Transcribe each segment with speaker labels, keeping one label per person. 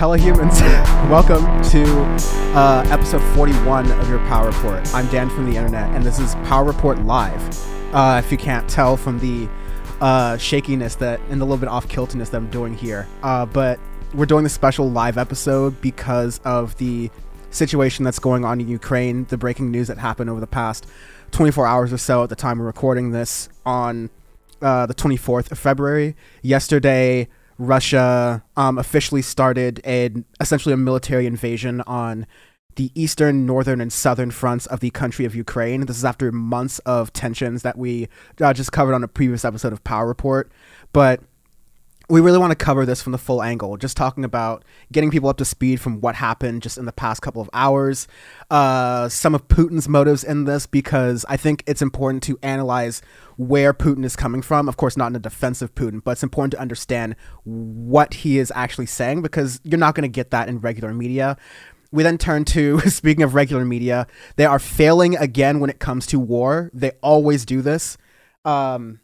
Speaker 1: Hello, humans. Welcome to uh, episode 41 of your Power Report. I'm Dan from the internet, and this is Power Report Live. Uh, if you can't tell from the uh, shakiness that and the little bit off kiltiness that I'm doing here, uh, but we're doing this special live episode because of the situation that's going on in Ukraine, the breaking news that happened over the past 24 hours or so at the time we're recording this on uh, the 24th of February. Yesterday, Russia um, officially started a essentially a military invasion on the eastern, northern, and southern fronts of the country of Ukraine. This is after months of tensions that we uh, just covered on a previous episode of Power Report. But we really want to cover this from the full angle, just talking about getting people up to speed from what happened just in the past couple of hours, uh, some of Putin's motives in this, because I think it's important to analyze where Putin is coming from. Of course, not in a defensive Putin, but it's important to understand what he is actually saying, because you're not going to get that in regular media. We then turn to, speaking of regular media, they are failing again when it comes to war. They always do this. Um,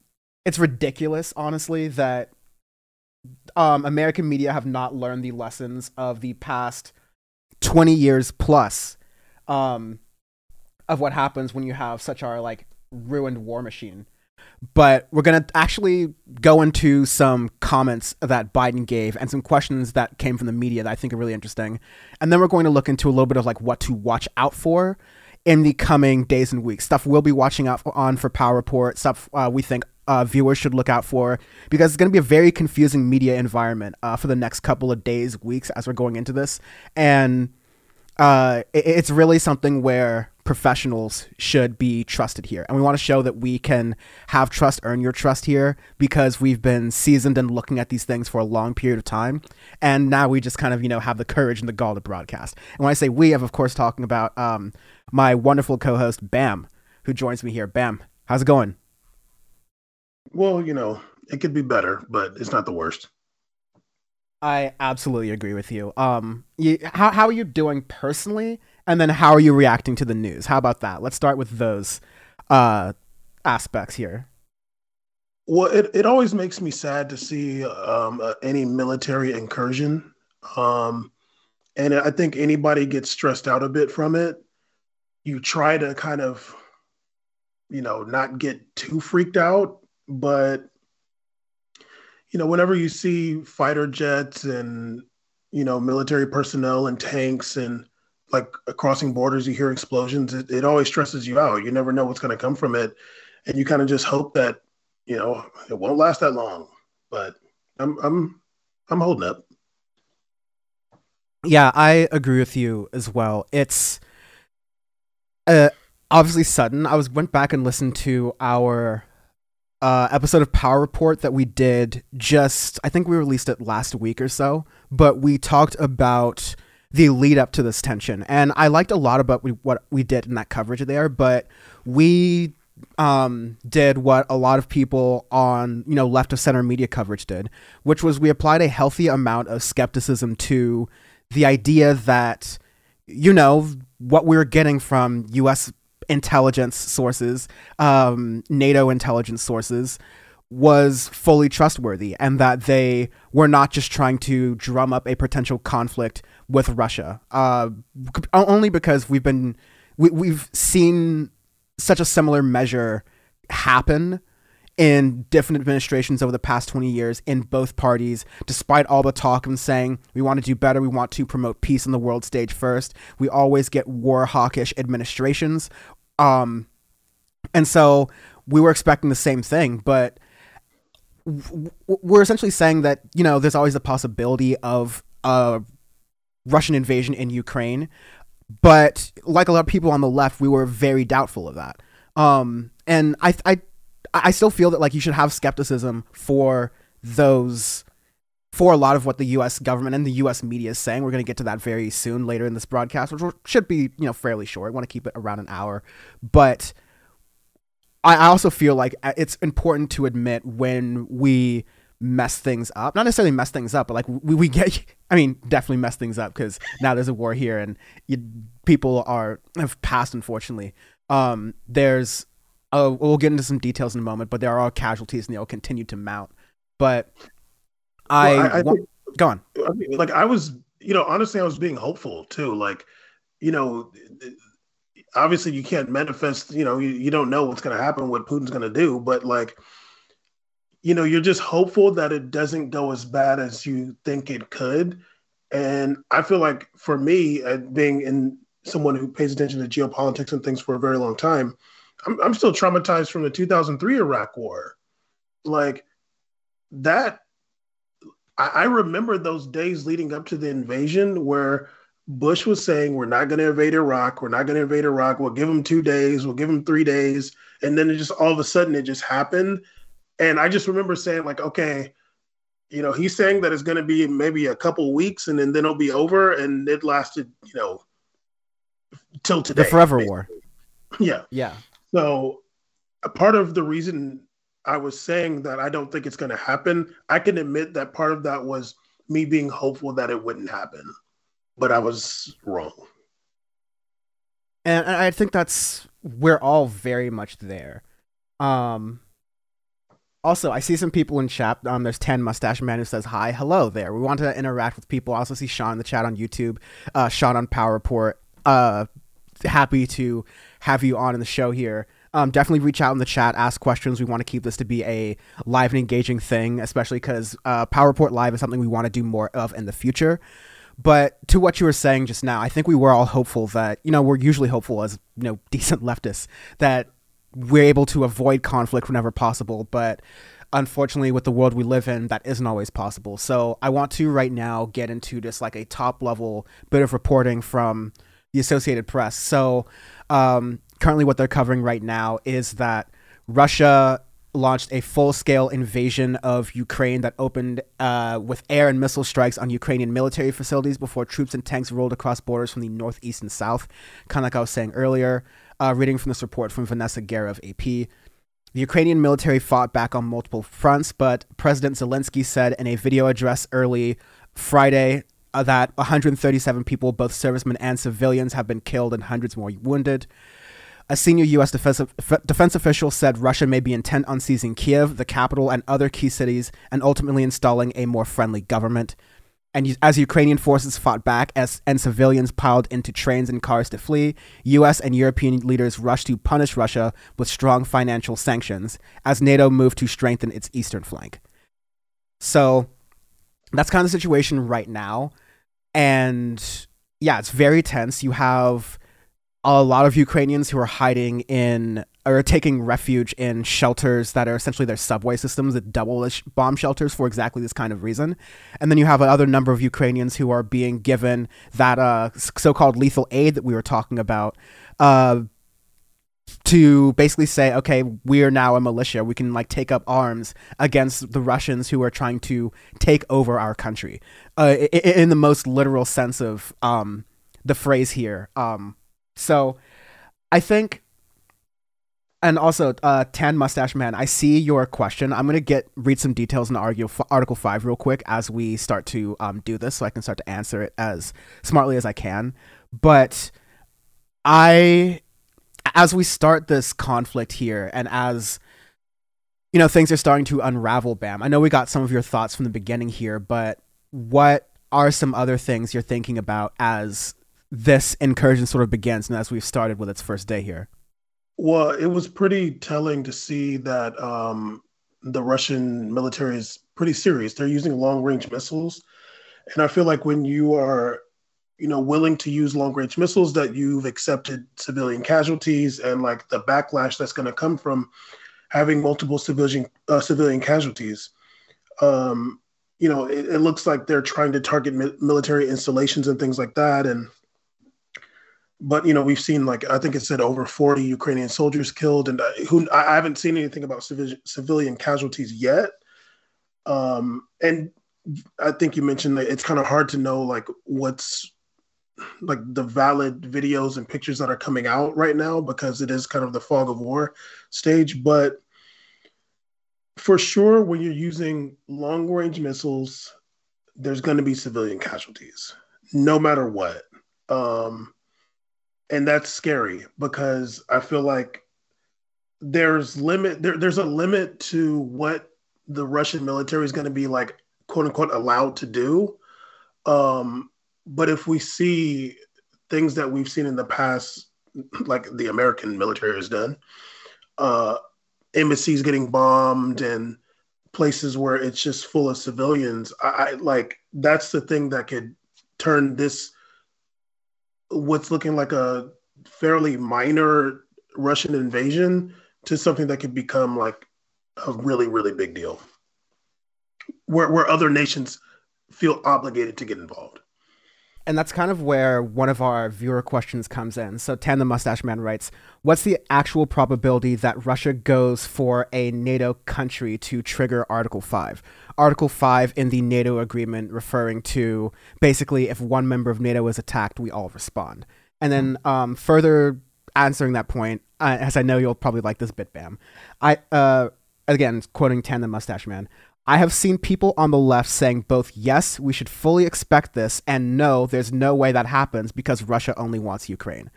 Speaker 1: it's ridiculous, honestly, that um, American media have not learned the lessons of the past 20 years plus um, of what happens when you have such a like ruined war machine. But we're going to actually go into some comments that Biden gave and some questions that came from the media that I think are really interesting. And then we're going to look into a little bit of like what to watch out for in the coming days and weeks. Stuff we'll be watching out on for Power Report, stuff uh, we think uh, viewers should look out for because it's going to be a very confusing media environment uh, for the next couple of days, weeks as we're going into this. And uh, it, it's really something where professionals should be trusted here. And we want to show that we can have trust earn your trust here because we've been seasoned and looking at these things for a long period of time. And now we just kind of, you know, have the courage and the gall to broadcast. And when I say we, I'm of course talking about um, my wonderful co host, Bam, who joins me here. Bam, how's it going?
Speaker 2: Well, you know, it could be better, but it's not the worst.
Speaker 1: I absolutely agree with you. Um, you, how how are you doing personally, and then how are you reacting to the news? How about that? Let's start with those uh, aspects here.
Speaker 2: Well, it, it always makes me sad to see um, uh, any military incursion. Um, and I think anybody gets stressed out a bit from it. You try to kind of, you know, not get too freaked out but you know, whenever you see fighter jets and you know military personnel and tanks and like crossing borders, you hear explosions. It, it always stresses you out. You never know what's going to come from it, and you kind of just hope that you know it won't last that long. But I'm I'm I'm holding up.
Speaker 1: Yeah, I agree with you as well. It's uh, obviously sudden. I was went back and listened to our uh, episode of Power Report that we did just, I think we released it last week or so, but we talked about the lead up to this tension. And I liked a lot about what we did in that coverage there, but we um, did what a lot of people on, you know, left of center media coverage did, which was we applied a healthy amount of skepticism to the idea that, you know, what we we're getting from US intelligence sources, um, NATO intelligence sources, was fully trustworthy and that they were not just trying to drum up a potential conflict with Russia. Uh, only because we've been we, we've seen such a similar measure happen in different administrations over the past 20 years in both parties, despite all the talk and saying we want to do better, we want to promote peace on the world stage first. We always get war hawkish administrations um, and so we were expecting the same thing, but we're essentially saying that you know there's always the possibility of a Russian invasion in Ukraine, but like a lot of people on the left, we were very doubtful of that. Um, and I, I, I still feel that like you should have skepticism for those for a lot of what the U.S. government and the U.S. media is saying. We're going to get to that very soon later in this broadcast, which should be you know fairly short. I want to keep it around an hour, but I also feel like uh, it's important to admit when we mess things up. Not necessarily mess things up, but like we, we get. I mean, definitely mess things up because now there's a war here and you, people are have passed. Unfortunately, um, there's. Uh, we'll get into some details in a moment, but there are casualties and they'll continue to mount. But I, well, I, I think,
Speaker 2: go on. I mean, like I was you know, honestly, I was being hopeful too. Like, you know, obviously you can't manifest, you know, you, you don't know what's going to happen, what Putin's going to do, but like, you know, you're just hopeful that it doesn't go as bad as you think it could. And I feel like for me, uh, being in someone who pays attention to geopolitics and things for a very long time, I'm, I'm still traumatized from the 2003 Iraq War. Like that, I, I remember those days leading up to the invasion where Bush was saying, We're not going to invade Iraq. We're not going to invade Iraq. We'll give them two days. We'll give them three days. And then it just all of a sudden it just happened. And I just remember saying, like, okay, you know, he's saying that it's going to be maybe a couple weeks and then, then it'll be over. And it lasted, you know, till today.
Speaker 1: The forever war.
Speaker 2: Yeah.
Speaker 1: Yeah.
Speaker 2: So a part of the reason I was saying that I don't think it's going to happen, I can admit that part of that was me being hopeful that it wouldn't happen but I was wrong.
Speaker 1: And I think that's we're all very much there. Um also, I see some people in chat. Um, there's 10 Mustache Man who says, Hi, hello there. We want to interact with people. I also see Sean in the chat on YouTube, uh, Sean on Power Report. Uh, happy to have you on in the show here. Um, definitely reach out in the chat, ask questions. We want to keep this to be a live and engaging thing, especially because uh, Power Report Live is something we want to do more of in the future. But to what you were saying just now, I think we were all hopeful that, you know, we're usually hopeful as, you know, decent leftists that we're able to avoid conflict whenever possible. But unfortunately, with the world we live in, that isn't always possible. So I want to right now get into just like a top level bit of reporting from the Associated Press. So um, currently, what they're covering right now is that Russia launched a full scale invasion of Ukraine that opened uh, with air and missile strikes on Ukrainian military facilities before troops and tanks rolled across borders from the northeast and south. Kind of like I was saying earlier, uh, reading from this report from Vanessa Gera of AP. The Ukrainian military fought back on multiple fronts, but President Zelensky said in a video address early Friday uh, that 137 people, both servicemen and civilians, have been killed and hundreds more wounded. A senior U.S. Defense, defense official said Russia may be intent on seizing Kiev, the capital, and other key cities, and ultimately installing a more friendly government. And as Ukrainian forces fought back as, and civilians piled into trains and cars to flee, US and European leaders rushed to punish Russia with strong financial sanctions as NATO moved to strengthen its eastern flank. So that's kind of the situation right now. And yeah, it's very tense. You have a lot of Ukrainians who are hiding in or taking refuge in shelters that are essentially their subway systems that double as bomb shelters for exactly this kind of reason. And then you have another number of Ukrainians who are being given that uh, so-called lethal aid that we were talking about. Uh, to basically say, okay, we are now a militia. We can like take up arms against the Russians who are trying to take over our country, uh, in the most literal sense of um, the phrase here. Um, so I think and also uh, tan mustache man i see your question. I'm going to get read some details in argue, article 5 real quick as we start to um, do this so i can start to answer it as smartly as i can. But i as we start this conflict here and as you know things are starting to unravel bam i know we got some of your thoughts from the beginning here but what are some other things you're thinking about as this incursion sort of begins and as we've started with its first day here?
Speaker 2: Well, it was pretty telling to see that um, the Russian military is pretty serious. They're using long range missiles. And I feel like when you are, you know, willing to use long range missiles, that you've accepted civilian casualties and like the backlash that's going to come from having multiple civilian uh, civilian casualties. Um, you know, it, it, looks like they're trying to target mi- military installations and things like that. And but you know we've seen like I think it said over 40 Ukrainian soldiers killed, and uh, who I haven't seen anything about civilian civilian casualties yet. Um, and I think you mentioned that it's kind of hard to know like what's like the valid videos and pictures that are coming out right now because it is kind of the fog of war stage. But for sure, when you're using long range missiles, there's going to be civilian casualties, no matter what. Um, and that's scary because I feel like there's limit there, there's a limit to what the Russian military is going to be like quote unquote allowed to do. Um, but if we see things that we've seen in the past, like the American military has done, uh, embassies getting bombed and places where it's just full of civilians, I, I like that's the thing that could turn this what's looking like a fairly minor Russian invasion to something that could become like a really, really big deal. Where where other nations feel obligated to get involved.
Speaker 1: And that's kind of where one of our viewer questions comes in. So Tan the Mustache Man writes, What's the actual probability that Russia goes for a NATO country to trigger Article 5? Article 5 in the NATO agreement referring to basically if one member of NATO is attacked, we all respond. And then um, further answering that point, uh, as I know you'll probably like this bit, Bam. I uh, again quoting Tan the Mustache Man. I have seen people on the left saying both yes, we should fully expect this, and no, there's no way that happens because Russia only wants Ukraine.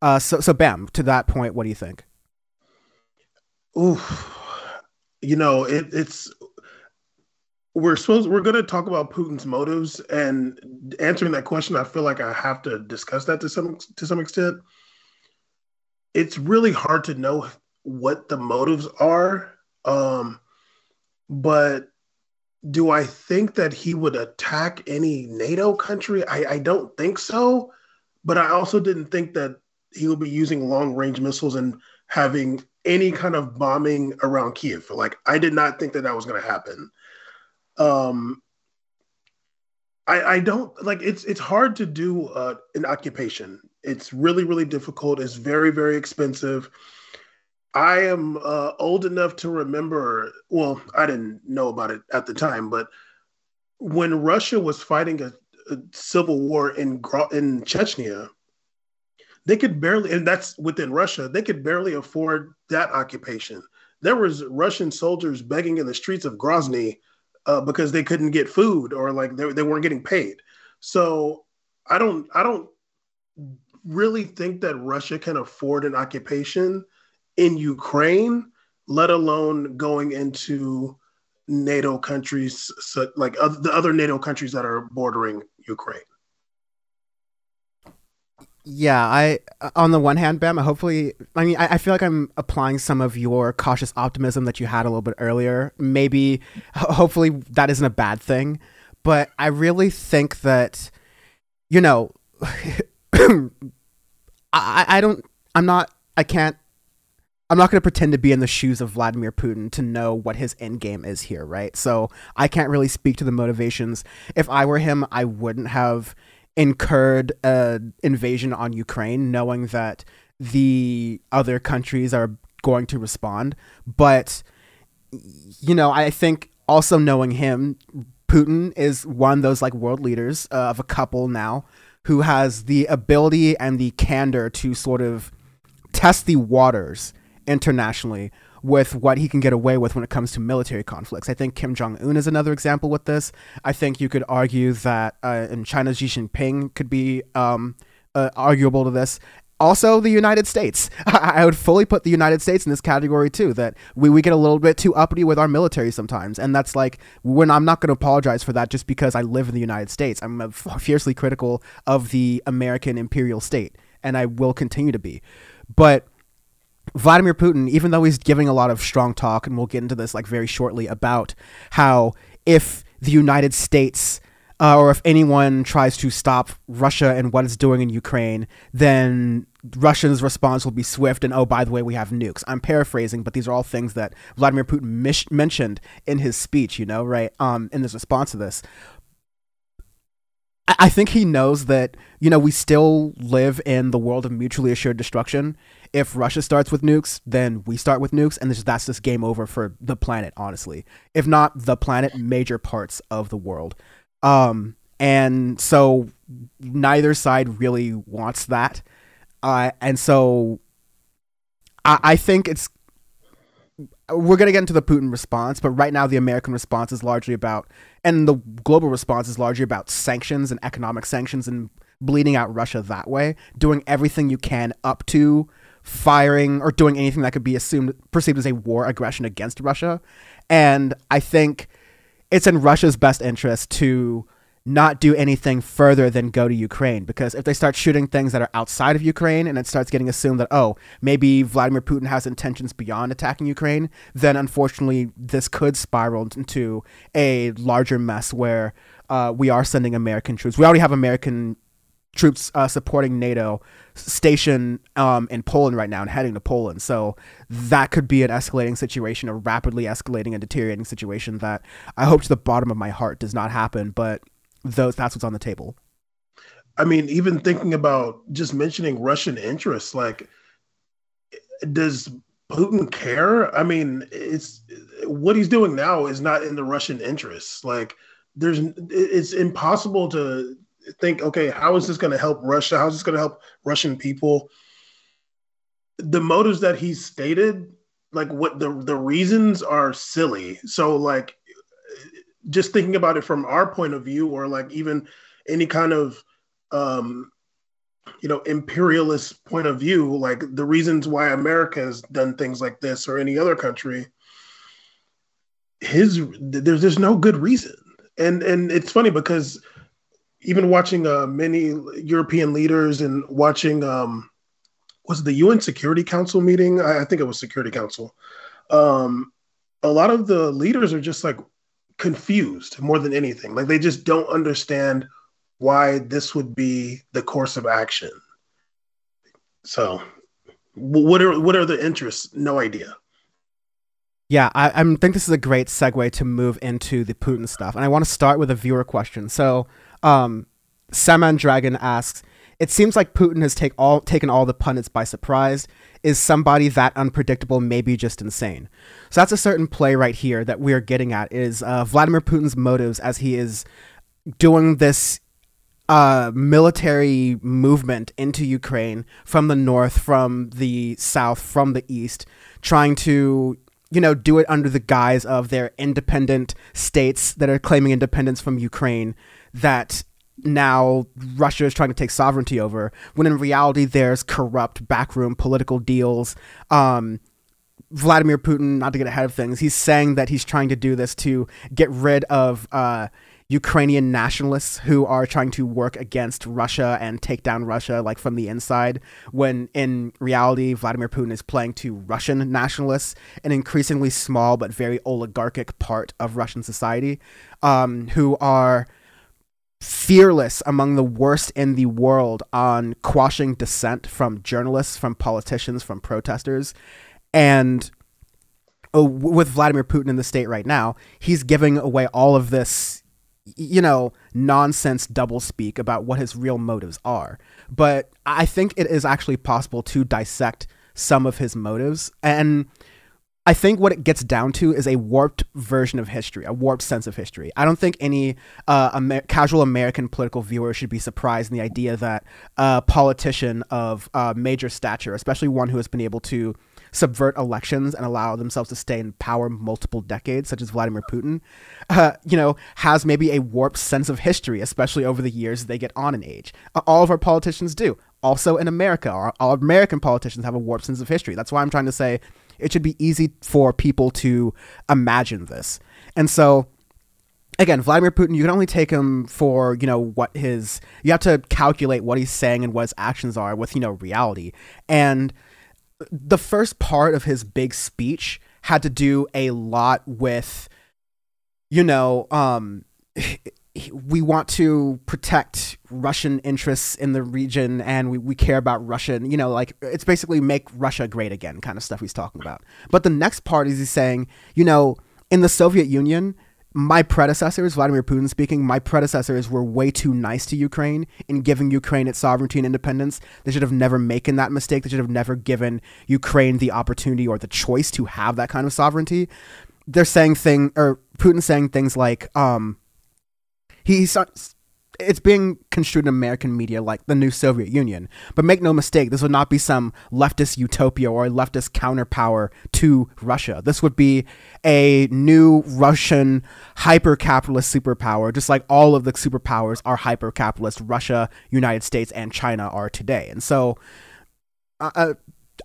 Speaker 1: Uh, so, so Bam, to that point, what do you think?
Speaker 2: Ooh, you know, it, it's we're supposed we're going to talk about Putin's motives, and answering that question, I feel like I have to discuss that to some to some extent. It's really hard to know what the motives are, um, but do I think that he would attack any NATO country? I, I don't think so. But I also didn't think that he would be using long range missiles and having any kind of bombing around Kiev. Like, I did not think that that was going to happen. Um, I, I don't like it's it's hard to do uh, an occupation. It's really really difficult. It's very very expensive. I am uh, old enough to remember. Well, I didn't know about it at the time, but when Russia was fighting a, a civil war in in Chechnya, they could barely, and that's within Russia, they could barely afford that occupation. There was Russian soldiers begging in the streets of Grozny uh, because they couldn't get food or like they, they weren't getting paid. So I don't I don't really think that Russia can afford an occupation in Ukraine, let alone going into NATO countries, so like the other NATO countries that are bordering Ukraine.
Speaker 1: Yeah, I on the one hand, Bam, hopefully, I mean, I, I, feel like I'm applying some of your cautious optimism that you had a little bit earlier. Maybe, hopefully, that isn't a bad thing, but I really think that, you know, I, I don't, I'm not, I can't I'm not going to pretend to be in the shoes of Vladimir Putin to know what his end game is here, right? So I can't really speak to the motivations. If I were him, I wouldn't have incurred an invasion on Ukraine, knowing that the other countries are going to respond. But, you know, I think also knowing him, Putin is one of those like world leaders uh, of a couple now who has the ability and the candor to sort of test the waters internationally with what he can get away with when it comes to military conflicts. I think Kim Jong Un is another example with this. I think you could argue that uh, in China's Xi Jinping could be um, uh, arguable to this. Also, the United States. I would fully put the United States in this category too. That we, we get a little bit too uppity with our military sometimes, and that's like when I'm not going to apologize for that just because I live in the United States. I'm fiercely critical of the American imperial state, and I will continue to be. But Vladimir Putin, even though he's giving a lot of strong talk, and we'll get into this like very shortly about how if the United States uh, or if anyone tries to stop Russia and what it's doing in Ukraine, then Russia's response will be swift and oh, by the way, we have nukes. I'm paraphrasing, but these are all things that Vladimir Putin mentioned in his speech, you know, right? Um, in his response to this. I think he knows that, you know, we still live in the world of mutually assured destruction. If Russia starts with nukes, then we start with nukes, and that's just game over for the planet, honestly. If not the planet, major parts of the world. Um, and so neither side really wants that. Uh, and so I, I think it's we're going to get into the Putin response, but right now the American response is largely about, and the global response is largely about sanctions and economic sanctions and bleeding out Russia that way, doing everything you can up to firing or doing anything that could be assumed perceived as a war aggression against Russia. And I think it's in Russia's best interest to not do anything further than go to Ukraine because if they start shooting things that are outside of Ukraine and it starts getting assumed that oh maybe Vladimir Putin has intentions beyond attacking Ukraine then unfortunately this could spiral into a larger mess where uh, we are sending American troops we already have American troops uh, supporting NATO stationed um, in Poland right now and heading to Poland. So that could be an escalating situation, a rapidly escalating and deteriorating situation that I hope to the bottom of my heart does not happen. But those that's what's on the table.
Speaker 2: I mean, even thinking about just mentioning Russian interests, like does Putin care? I mean, it's what he's doing now is not in the Russian interests. Like there's it's impossible to think, okay, how is this going to help Russia? How is this going to help Russian people? The motives that he stated, like what the the reasons are silly. So like just thinking about it from our point of view, or like even any kind of um, you know imperialist point of view, like the reasons why America has done things like this or any other country, his there's there's no good reason, and and it's funny because even watching uh, many European leaders and watching um, was the UN Security Council meeting? I, I think it was Security Council. Um, a lot of the leaders are just like confused more than anything. Like they just don't understand why this would be the course of action. So, what are what are the interests? No idea.
Speaker 1: Yeah, I, I think this is a great segue to move into the Putin stuff, and I want to start with a viewer question. So, um, Saman Dragon asks, "It seems like Putin has take all taken all the pundits by surprise is somebody that unpredictable, maybe just insane. So that's a certain play right here that we're getting at is uh, Vladimir Putin's motives as he is doing this uh, military movement into Ukraine from the north, from the south, from the east, trying to you know do it under the guise of their independent states that are claiming independence from Ukraine that now Russia is trying to take sovereignty over, when in reality there's corrupt backroom political deals. Um, Vladimir Putin, not to get ahead of things, he's saying that he's trying to do this to get rid of uh, Ukrainian nationalists who are trying to work against Russia and take down Russia, like from the inside, when in reality, Vladimir Putin is playing to Russian nationalists, an increasingly small but very oligarchic part of Russian society, um, who are fearless among the worst in the world on quashing dissent from journalists, from politicians, from protesters. And uh, with Vladimir Putin in the state right now, he's giving away all of this, you know, nonsense doublespeak about what his real motives are. But I think it is actually possible to dissect some of his motives. And I think what it gets down to is a warped version of history, a warped sense of history. I don't think any uh, Amer- casual American political viewer should be surprised in the idea that a politician of uh, major stature, especially one who has been able to subvert elections and allow themselves to stay in power multiple decades, such as Vladimir Putin, uh, you know, has maybe a warped sense of history, especially over the years they get on in age. all of our politicians do. Also in America, our, all American politicians have a warped sense of history. That's why I'm trying to say it should be easy for people to imagine this. And so again, Vladimir Putin, you can only take him for, you know, what his you have to calculate what he's saying and what his actions are with, you know, reality. And the first part of his big speech had to do a lot with you know, um we want to protect Russian interests in the region and we, we care about Russian, you know, like it's basically make Russia great again kind of stuff he's talking about. But the next part is he's saying, you know, in the Soviet Union, my predecessors, Vladimir Putin speaking, my predecessors were way too nice to Ukraine in giving Ukraine its sovereignty and independence. They should have never making that mistake. They should have never given Ukraine the opportunity or the choice to have that kind of sovereignty. They're saying thing or Putin saying things like, um, he's it's being construed in American media like the new Soviet Union. But make no mistake, this would not be some leftist utopia or leftist counterpower to Russia. This would be a new Russian hyper capitalist superpower, just like all of the superpowers are hyper capitalist. Russia, United States, and China are today. And so, uh, uh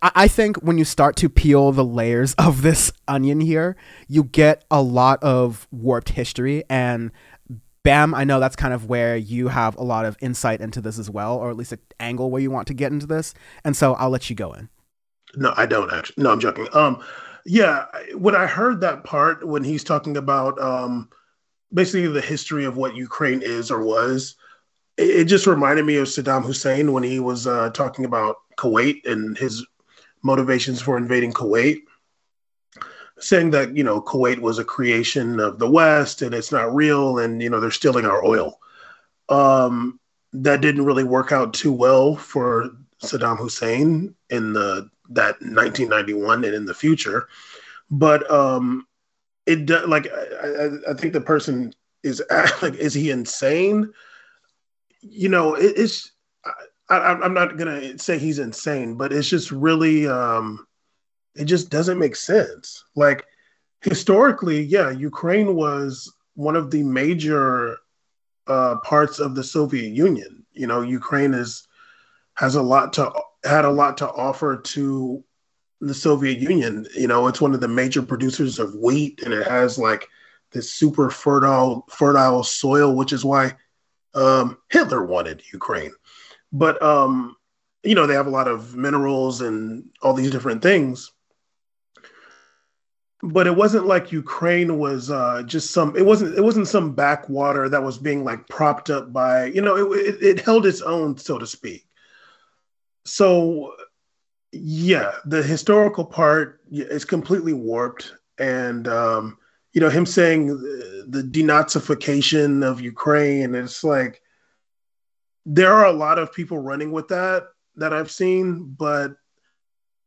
Speaker 1: I think when you start to peel the layers of this onion here, you get a lot of warped history and Bam, I know that's kind of where you have a lot of insight into this as well, or at least an angle where you want to get into this. And so I'll let you go in.
Speaker 2: No, I don't actually. No, I'm joking. Um, yeah, when I heard that part when he's talking about um, basically the history of what Ukraine is or was, it, it just reminded me of Saddam Hussein when he was uh, talking about Kuwait and his motivations for invading Kuwait saying that you know Kuwait was a creation of the West and it's not real, and you know they're stealing our oil. Um, that didn't really work out too well for Saddam Hussein in the that 1991 and in the future. But um, it like I, I think the person is like, is he insane? You know, it, it's I, am not gonna say he's insane, but it's just really um, it just doesn't make sense. Like historically, yeah, Ukraine was one of the major uh, parts of the Soviet Union. You know, Ukraine is has a lot to had a lot to offer to the Soviet Union. You know, it's one of the major producers of wheat, and it has like this super fertile fertile soil, which is why um, Hitler wanted Ukraine. But um, you know, they have a lot of minerals and all these different things but it wasn't like Ukraine was uh, just some. It wasn't. It wasn't some backwater that was being like propped up by. You know, it, it, it held its own, so to speak. So, yeah, the historical part is completely warped, and um, you know, him saying the, the denazification of Ukraine. It's like there are a lot of people running with that that I've seen, but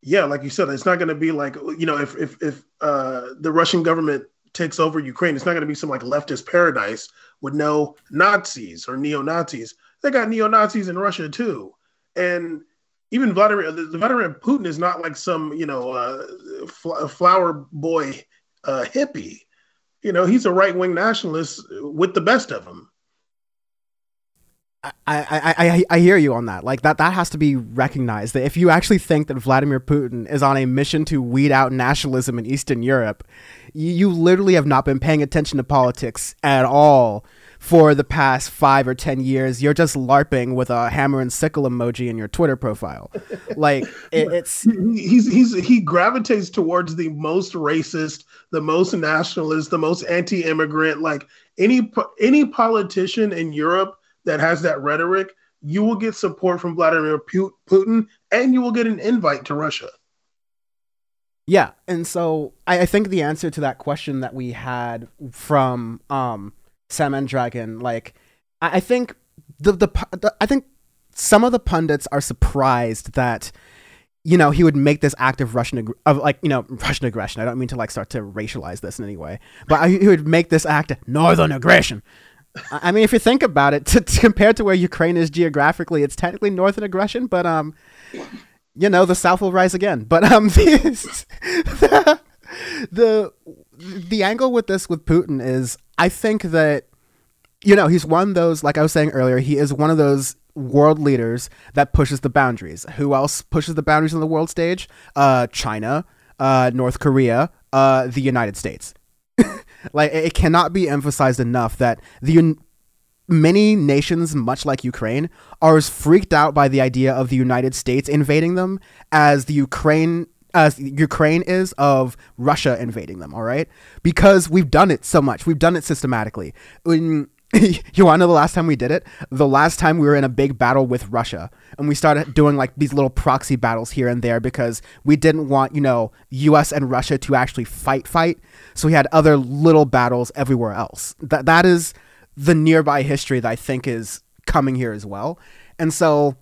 Speaker 2: yeah, like you said, it's not going to be like you know if if if uh, the Russian government takes over Ukraine, it's not going to be some like leftist paradise with no Nazis or neo Nazis. They got neo Nazis in Russia too, and even Vladimir Vladimir Putin is not like some you know uh, fl- flower boy uh, hippie. You know, he's a right wing nationalist with the best of them.
Speaker 1: I, I, I, I hear you on that. Like that, that has to be recognized. That if you actually think that Vladimir Putin is on a mission to weed out nationalism in Eastern Europe, you, you literally have not been paying attention to politics at all for the past five or ten years. You're just larping with a hammer and sickle emoji in your Twitter profile. Like it, it's
Speaker 2: he's he's he gravitates towards the most racist, the most nationalist, the most anti-immigrant. Like any any politician in Europe that has that rhetoric, you will get support from Vladimir Putin and you will get an invite to Russia.
Speaker 1: Yeah. And so I, I think the answer to that question that we had from um, and Dragon, like, I, I think the, the, the, I think some of the pundits are surprised that you know he would make this act of Russian ag- of like you know Russian aggression. I don't mean to like start to racialize this in any way, but he would make this act of northern aggression I mean, if you think about it, to, to, compared to where Ukraine is geographically, it's technically northern aggression, but um, you know, the South will rise again. But um, the, the the angle with this with Putin is, I think that you know he's one of those, like I was saying earlier, he is one of those world leaders that pushes the boundaries. Who else pushes the boundaries on the world stage? Uh, China, uh, North Korea, uh, the United States. like it cannot be emphasized enough that the many nations, much like Ukraine, are as freaked out by the idea of the United States invading them as the Ukraine as Ukraine is of Russia invading them, all right? Because we've done it so much. We've done it systematically. When you want to know the last time we did it? The last time we were in a big battle with Russia, and we started doing like these little proxy battles here and there because we didn't want, you know, U.S. and Russia to actually fight, fight. So we had other little battles everywhere else. That that is the nearby history that I think is coming here as well. And so,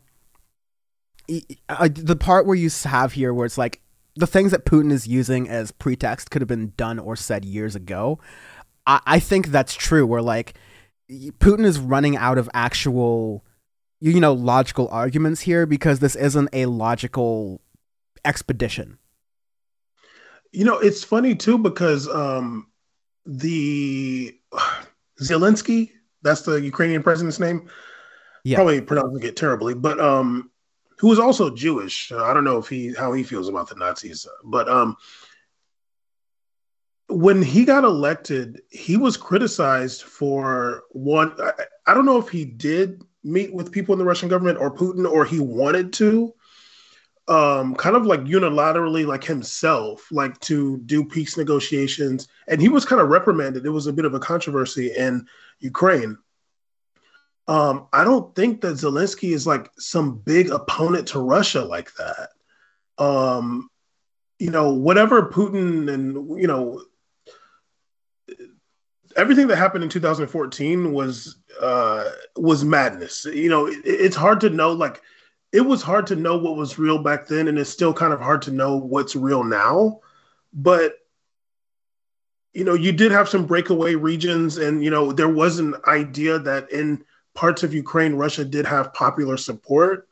Speaker 1: uh, the part where you have here, where it's like the things that Putin is using as pretext could have been done or said years ago. I, I think that's true. Where like Putin is running out of actual, you know, logical arguments here because this isn't a logical expedition.
Speaker 2: You know, it's funny too because um, the Zelensky, that's the Ukrainian president's name. Yeah. Probably pronouncing it terribly, but um, who is also Jewish. I don't know if he how he feels about the Nazis, but um, when he got elected, he was criticized for one. I, I, don't know if he did meet with people in the Russian government or Putin, or he wanted to, um, kind of like unilaterally, like himself, like to do peace negotiations. And he was kind of reprimanded. It was a bit of a controversy in Ukraine. Um, I don't think that Zelensky is like some big opponent to Russia like that. Um, you know, whatever Putin and you know everything that happened in 2014 was uh was madness. You know, it, it's hard to know like it was hard to know what was real back then and it's still kind of hard to know what's real now. But you know, you did have some breakaway regions and you know, there was an idea that in parts of Ukraine Russia did have popular support.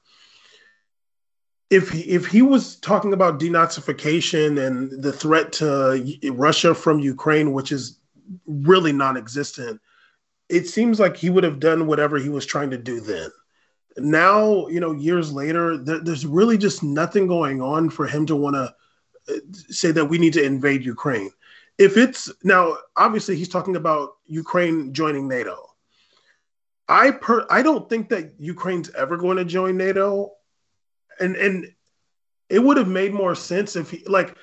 Speaker 2: If he, if he was talking about denazification and the threat to Russia from Ukraine, which is really non-existent it seems like he would have done whatever he was trying to do then now you know years later there, there's really just nothing going on for him to want to uh, say that we need to invade ukraine if it's now obviously he's talking about ukraine joining nato i per i don't think that ukraine's ever going to join nato and and it would have made more sense if he like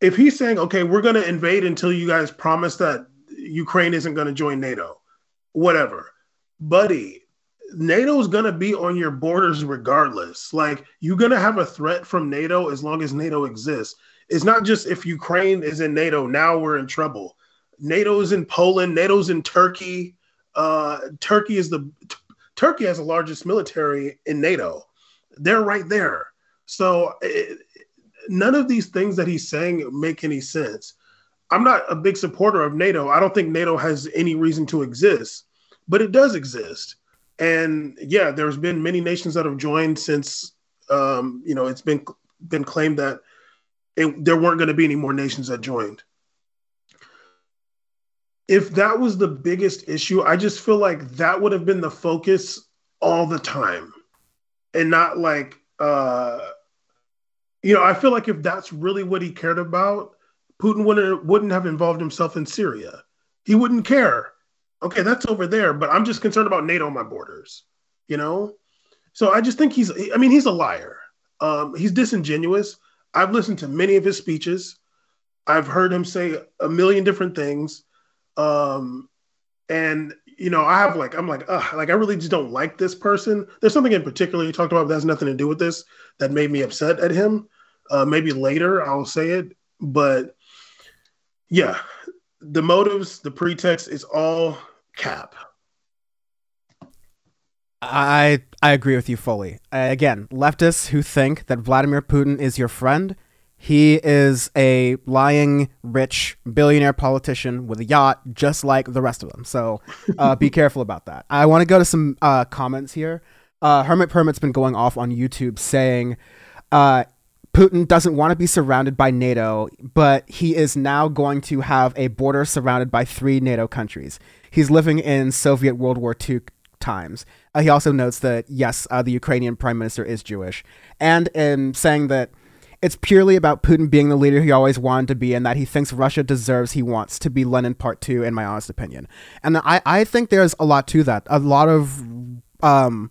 Speaker 2: if he's saying okay we're going to invade until you guys promise that Ukraine isn't going to join NATO. Whatever. Buddy, NATO's going to be on your borders regardless. Like, you're going to have a threat from NATO as long as NATO exists. It's not just if Ukraine is in NATO, now we're in trouble. NATO's in Poland, NATO's in Turkey. Uh, Turkey is the t- Turkey has the largest military in NATO. They're right there. So it, none of these things that he's saying make any sense. I'm not a big supporter of NATO. I don't think NATO has any reason to exist, but it does exist. And yeah, there's been many nations that have joined since um, you know it's been been claimed that it, there weren't going to be any more nations that joined. If that was the biggest issue, I just feel like that would have been the focus all the time, and not like uh, you know. I feel like if that's really what he cared about, Putin wouldn't wouldn't have involved himself in Syria. He wouldn't care. Okay, that's over there, but I'm just concerned about NATO on my borders. You know, so I just think he's. I mean, he's a liar. Um, he's disingenuous. I've listened to many of his speeches. I've heard him say a million different things. Um, and you know, I have like, I'm like, ugh, like I really just don't like this person. There's something in particular he talked about that has nothing to do with this that made me upset at him. Uh, maybe later I'll say it, but yeah, the motives, the pretext is all cap.
Speaker 1: I I agree with you fully. Again, leftists who think that Vladimir Putin is your friend, he is a lying, rich billionaire politician with a yacht, just like the rest of them. So uh, be careful about that. I want to go to some uh, comments here. Uh, Hermit Permit's been going off on YouTube saying uh, Putin doesn't want to be surrounded by NATO, but he is now going to have a border surrounded by three NATO countries. He's living in Soviet World War II times. Uh, he also notes that, yes, uh, the Ukrainian prime minister is Jewish, and in saying that it's purely about Putin being the leader he always wanted to be and that he thinks Russia deserves, he wants to be Lenin part two, in my honest opinion. And I, I think there's a lot to that. A lot of. Um,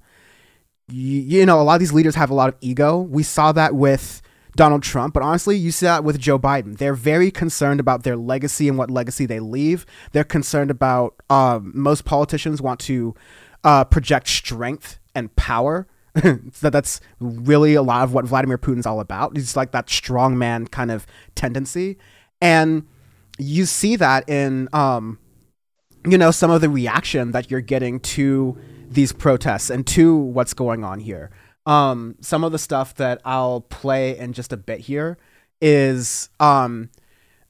Speaker 1: you know, a lot of these leaders have a lot of ego. We saw that with Donald Trump, but honestly, you see that with Joe Biden. They're very concerned about their legacy and what legacy they leave. They're concerned about um, most politicians want to uh, project strength and power. so that's really a lot of what Vladimir Putin's all about. He's like that strongman kind of tendency, and you see that in um, you know some of the reaction that you're getting to these protests and to what's going on here. Um, some of the stuff that I'll play in just a bit here is um,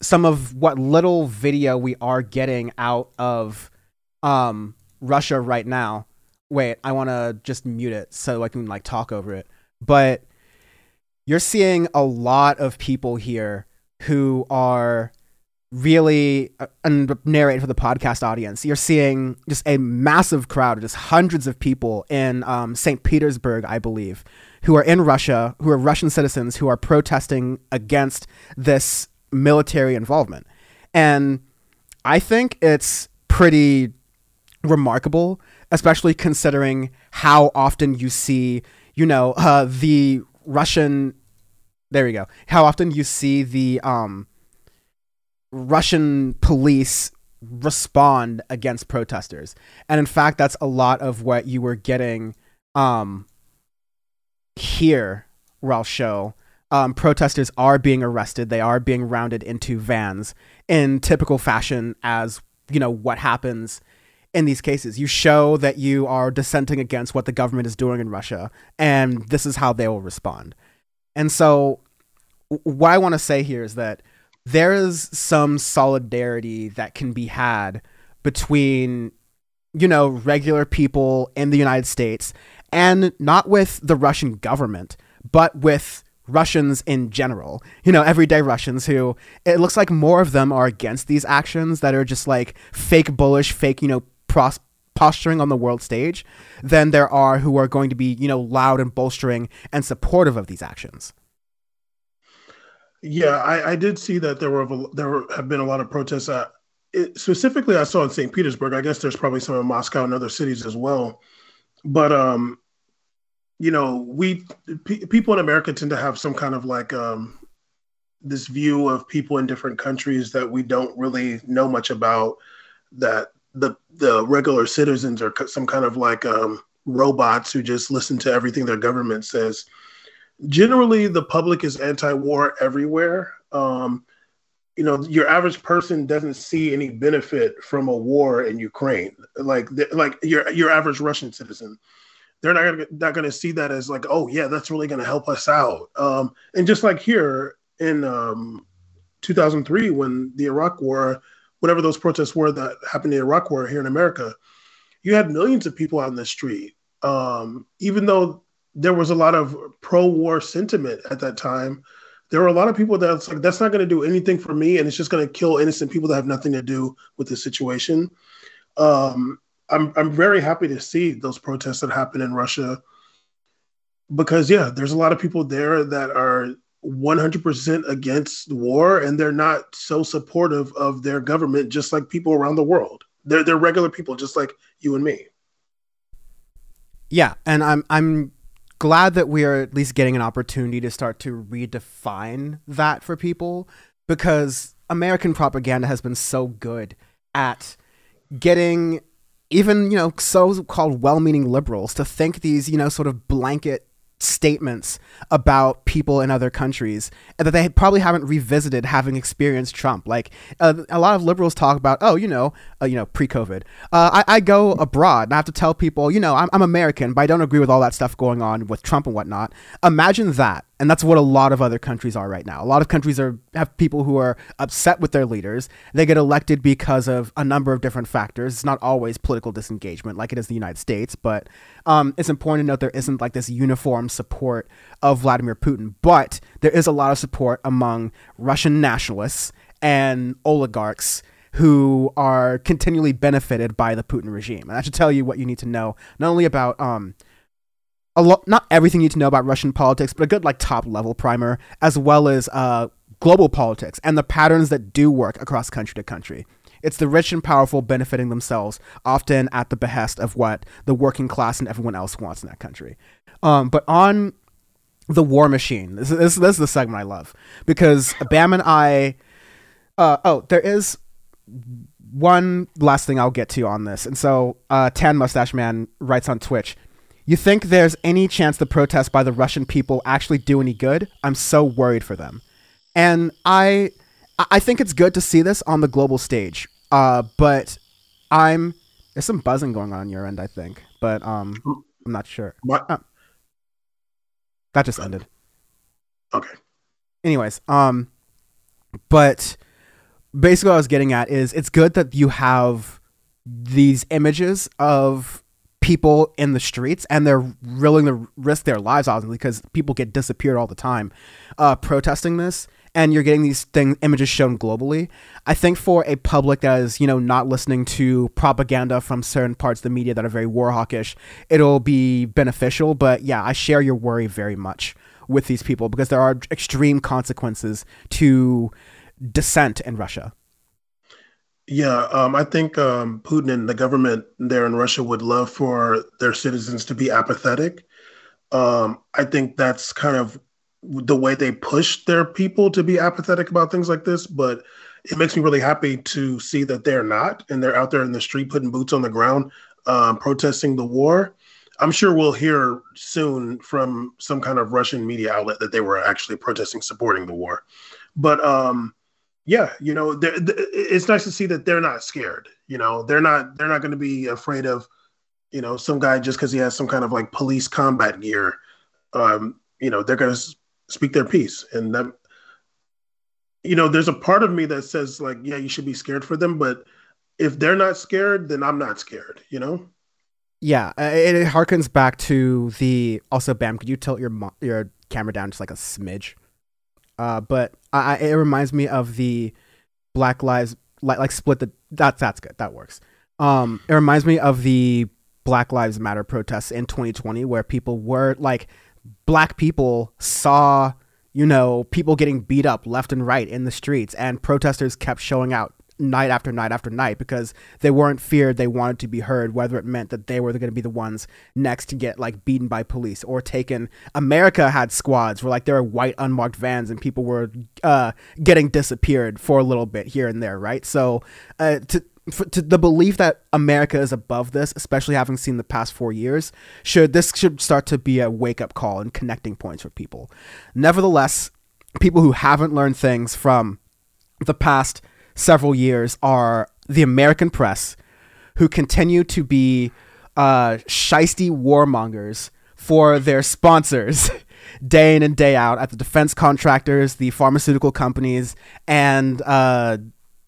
Speaker 1: some of what little video we are getting out of um, Russia right now. Wait, I want to just mute it so I can like talk over it. But you're seeing a lot of people here who are really uh, and narrate for the podcast audience you're seeing just a massive crowd just hundreds of people in um, st petersburg i believe who are in russia who are russian citizens who are protesting against this military involvement And I think it's pretty remarkable, especially considering how often you see, you know, uh, the Russian. There we go. How often you see the um, Russian police respond against protesters, and in fact, that's a lot of what you were getting um, here. Ralph show. Um, protesters are being arrested. They are being rounded into vans in typical fashion, as you know what happens in these cases. You show that you are dissenting against what the government is doing in Russia, and this is how they will respond. And so, what I want to say here is that there is some solidarity that can be had between, you know, regular people in the United States and not with the Russian government, but with Russians in general, you know, everyday Russians who it looks like more of them are against these actions that are just like fake bullish, fake, you know, pros- posturing on the world stage than there are who are going to be, you know, loud and bolstering and supportive of these actions.
Speaker 2: Yeah, I, I did see that there were there were, have been a lot of protests. Uh, it, specifically, I saw in St. Petersburg. I guess there's probably some in Moscow and other cities as well. But um, you know, we people in America tend to have some kind of like um, this view of people in different countries that we don't really know much about. That the the regular citizens are some kind of like um, robots who just listen to everything their government says. Generally, the public is anti-war everywhere. Um, you know, your average person doesn't see any benefit from a war in Ukraine, like like your your average Russian citizen. They're not gonna, not going to see that as like, oh yeah, that's really going to help us out. Um, and just like here in um, 2003, when the Iraq War whatever those protests were that happened in Iraq war here in America, you had millions of people out in the street. Um, even though there was a lot of pro-war sentiment at that time, there were a lot of people that's like, that's not going to do anything for me, and it's just going to kill innocent people that have nothing to do with the situation. Um, I'm I'm very happy to see those protests that happen in Russia because yeah, there's a lot of people there that are 100% against war and they're not so supportive of their government just like people around the world. They're they're regular people just like you and me.
Speaker 1: Yeah and i'm i'm glad that we are at least getting an opportunity to start to redefine that for people because american propaganda has been so good at getting even you know so-called well-meaning liberals to think these you know sort of blanket statements about people in other countries that they probably haven't revisited having experienced Trump. Like uh, a lot of liberals talk about, oh, you know, uh, you know, pre-COVID, uh, I, I, go abroad and I have to tell people, you know, I'm, I'm American, but I don't agree with all that stuff going on with Trump and whatnot. Imagine that and that's what a lot of other countries are right now. A lot of countries are have people who are upset with their leaders. They get elected because of a number of different factors. It's not always political disengagement like it is the United States, but um, it's important to note there isn't like this uniform support of Vladimir Putin. But there is a lot of support among Russian nationalists and oligarchs who are continually benefited by the Putin regime. And that should tell you what you need to know, not only about um, a lot, not everything you need to know about Russian politics, but a good like top level primer, as well as uh, global politics and the patterns that do work across country to country. It's the rich and powerful benefiting themselves, often at the behest of what the working class and everyone else wants in that country. Um, but on the war machine, this, this, this is the segment I love because Bam and I. Uh, oh, there is one last thing I'll get to on this. And so, uh, Tan Mustache Man writes on Twitch you think there's any chance the protests by the Russian people actually do any good? I'm so worried for them. And I I think it's good to see this on the global stage. Uh, but I'm there's some buzzing going on, on your end, I think. But um I'm not sure.
Speaker 2: What? Uh,
Speaker 1: that just ended.
Speaker 2: Okay.
Speaker 1: Anyways, um but basically what I was getting at is it's good that you have these images of people in the streets and they're willing to risk their lives obviously because people get disappeared all the time uh, protesting this and you're getting these thing images shown globally. I think for a public that is you know not listening to propaganda from certain parts of the media that are very war hawkish it'll be beneficial but yeah i share your worry very much with these people because there are extreme consequences to dissent in russia
Speaker 2: Yeah, um, I think um, Putin and the government there in Russia would love for their citizens to be apathetic. Um, I think that's kind of the way they push their people to be apathetic about things like this. But it makes me really happy to see that they're not, and they're out there in the street putting boots on the ground, um, protesting the war. I'm sure we'll hear soon from some kind of Russian media outlet that they were actually protesting, supporting the war. But um, yeah, you know, it's nice to see that they're not scared. You know, they're not they're not going to be afraid of, you know, some guy just because he has some kind of like police combat gear. Um, you know, they're going to speak their piece, and that, you know, there's a part of me that says like, yeah, you should be scared for them, but if they're not scared, then I'm not scared. You know.
Speaker 1: Yeah, it, it harkens back to the also Bam. Could you tilt your your camera down just like a smidge? Uh, but I, it reminds me of the Black Lives like like split the that's that's good that works. Um, it reminds me of the Black Lives Matter protests in 2020 where people were like black people saw you know people getting beat up left and right in the streets and protesters kept showing out night after night after night because they weren't feared they wanted to be heard whether it meant that they were going to be the ones next to get like beaten by police or taken america had squads where like there were white unmarked vans and people were uh, getting disappeared for a little bit here and there right so uh, to for, to the belief that America is above this, especially having seen the past four years, should this should start to be a wake up call and connecting points for people. Nevertheless, people who haven't learned things from the past several years are the American press, who continue to be uh, shisty warmongers for their sponsors day in and day out at the defense contractors, the pharmaceutical companies, and uh,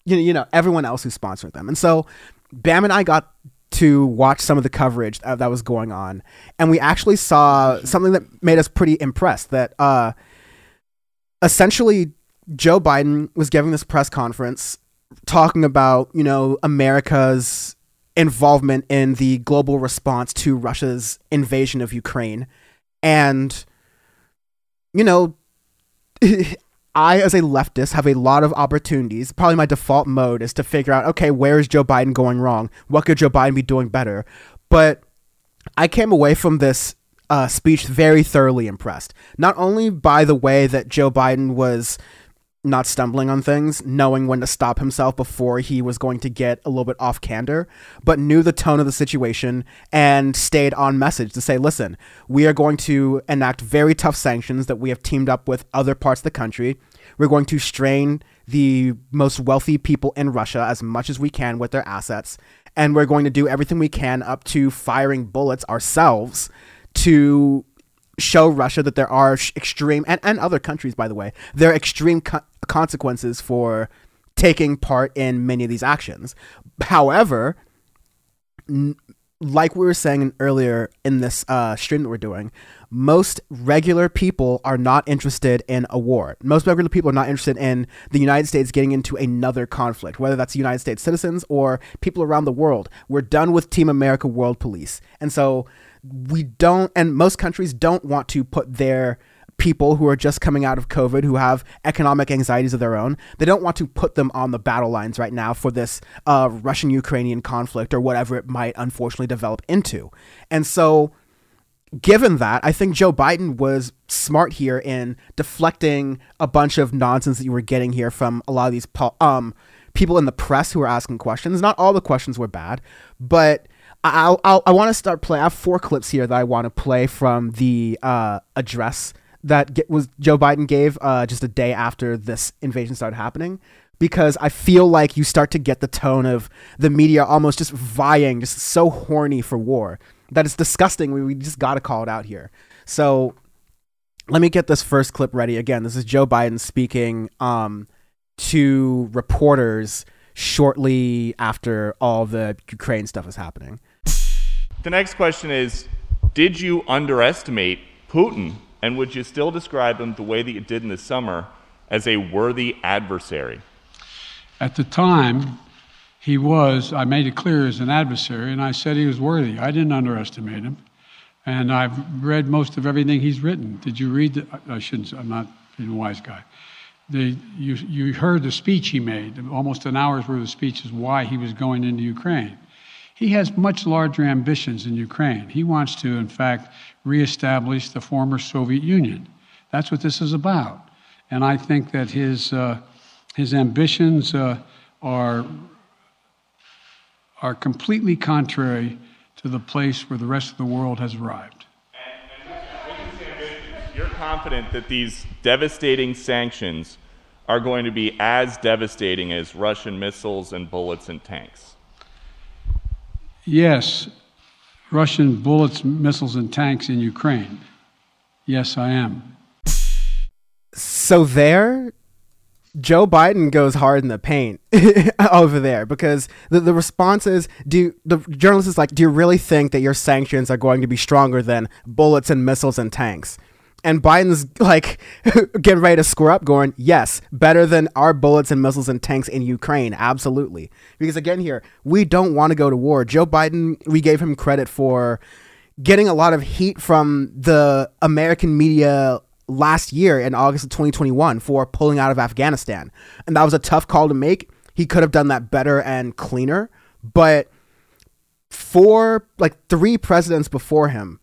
Speaker 1: you know, you know everyone else who sponsored them. And so, Bam and I got to watch some of the coverage that, that was going on, and we actually saw something that made us pretty impressed. That uh, essentially Joe Biden was giving this press conference talking about, you know, America's involvement in the global response to Russia's invasion of Ukraine. And, you know, I, as a leftist, have a lot of opportunities. Probably my default mode is to figure out, okay, where is Joe Biden going wrong? What could Joe Biden be doing better? But I came away from this uh, speech very thoroughly impressed. Not only by the way that Joe Biden was not stumbling on things, knowing when to stop himself before he was going to get a little bit off candor, but knew the tone of the situation and stayed on message to say, listen, we are going to enact very tough sanctions that we have teamed up with other parts of the country. We're going to strain the most wealthy people in Russia as much as we can with their assets. And we're going to do everything we can up to firing bullets ourselves to show Russia that there are extreme and, and other countries, by the way, there are extreme co- consequences for taking part in many of these actions. However, n- like we were saying earlier in this uh, stream that we're doing, most regular people are not interested in a war. Most regular people are not interested in the United States getting into another conflict, whether that's United States citizens or people around the world. We're done with Team America World Police. And so we don't, and most countries don't want to put their people who are just coming out of COVID, who have economic anxieties of their own, they don't want to put them on the battle lines right now for this uh, Russian Ukrainian conflict or whatever it might unfortunately develop into. And so, given that, I think Joe Biden was smart here in deflecting a bunch of nonsense that you were getting here from a lot of these um, people in the press who were asking questions. Not all the questions were bad, but I'll, I'll i want to start play. I have four clips here that I want to play from the uh, address that get, was Joe Biden gave uh, just a day after this invasion started happening. Because I feel like you start to get the tone of the media almost just vying, just so horny for war that it's disgusting. We, we just got to call it out here. So let me get this first clip ready. Again, this is Joe Biden speaking um, to reporters shortly after all the Ukraine stuff is happening.
Speaker 3: The next question is Did you underestimate Putin? And would you still describe him the way that you did in the summer as a worthy adversary?
Speaker 4: At the time, he was, I made it clear as an adversary, and I said he was worthy. I didn't underestimate him. And I've read most of everything he's written. Did you read? The, I shouldn't, I'm not being a wise guy. the, you, you heard the speech he made, almost an hour's worth of speeches, why he was going into Ukraine. He has much larger ambitions in Ukraine. He wants to, in fact, reestablish the former Soviet Union. That's what this is about. And I think that his, uh, his ambitions uh, are, are completely contrary to the place where the rest of the world has arrived.
Speaker 3: You're confident that these devastating sanctions are going to be as devastating as Russian missiles and bullets and tanks?
Speaker 4: Yes, Russian bullets, missiles, and tanks in Ukraine. Yes, I am.
Speaker 1: So there, Joe Biden goes hard in the paint over there because the, the response is do the journalist is like, do you really think that your sanctions are going to be stronger than bullets and missiles and tanks? And Biden's like getting ready to square up, going, yes, better than our bullets and missiles and tanks in Ukraine. Absolutely. Because again, here, we don't want to go to war. Joe Biden, we gave him credit for getting a lot of heat from the American media last year in August of 2021 for pulling out of Afghanistan. And that was a tough call to make. He could have done that better and cleaner. But four, like three presidents before him,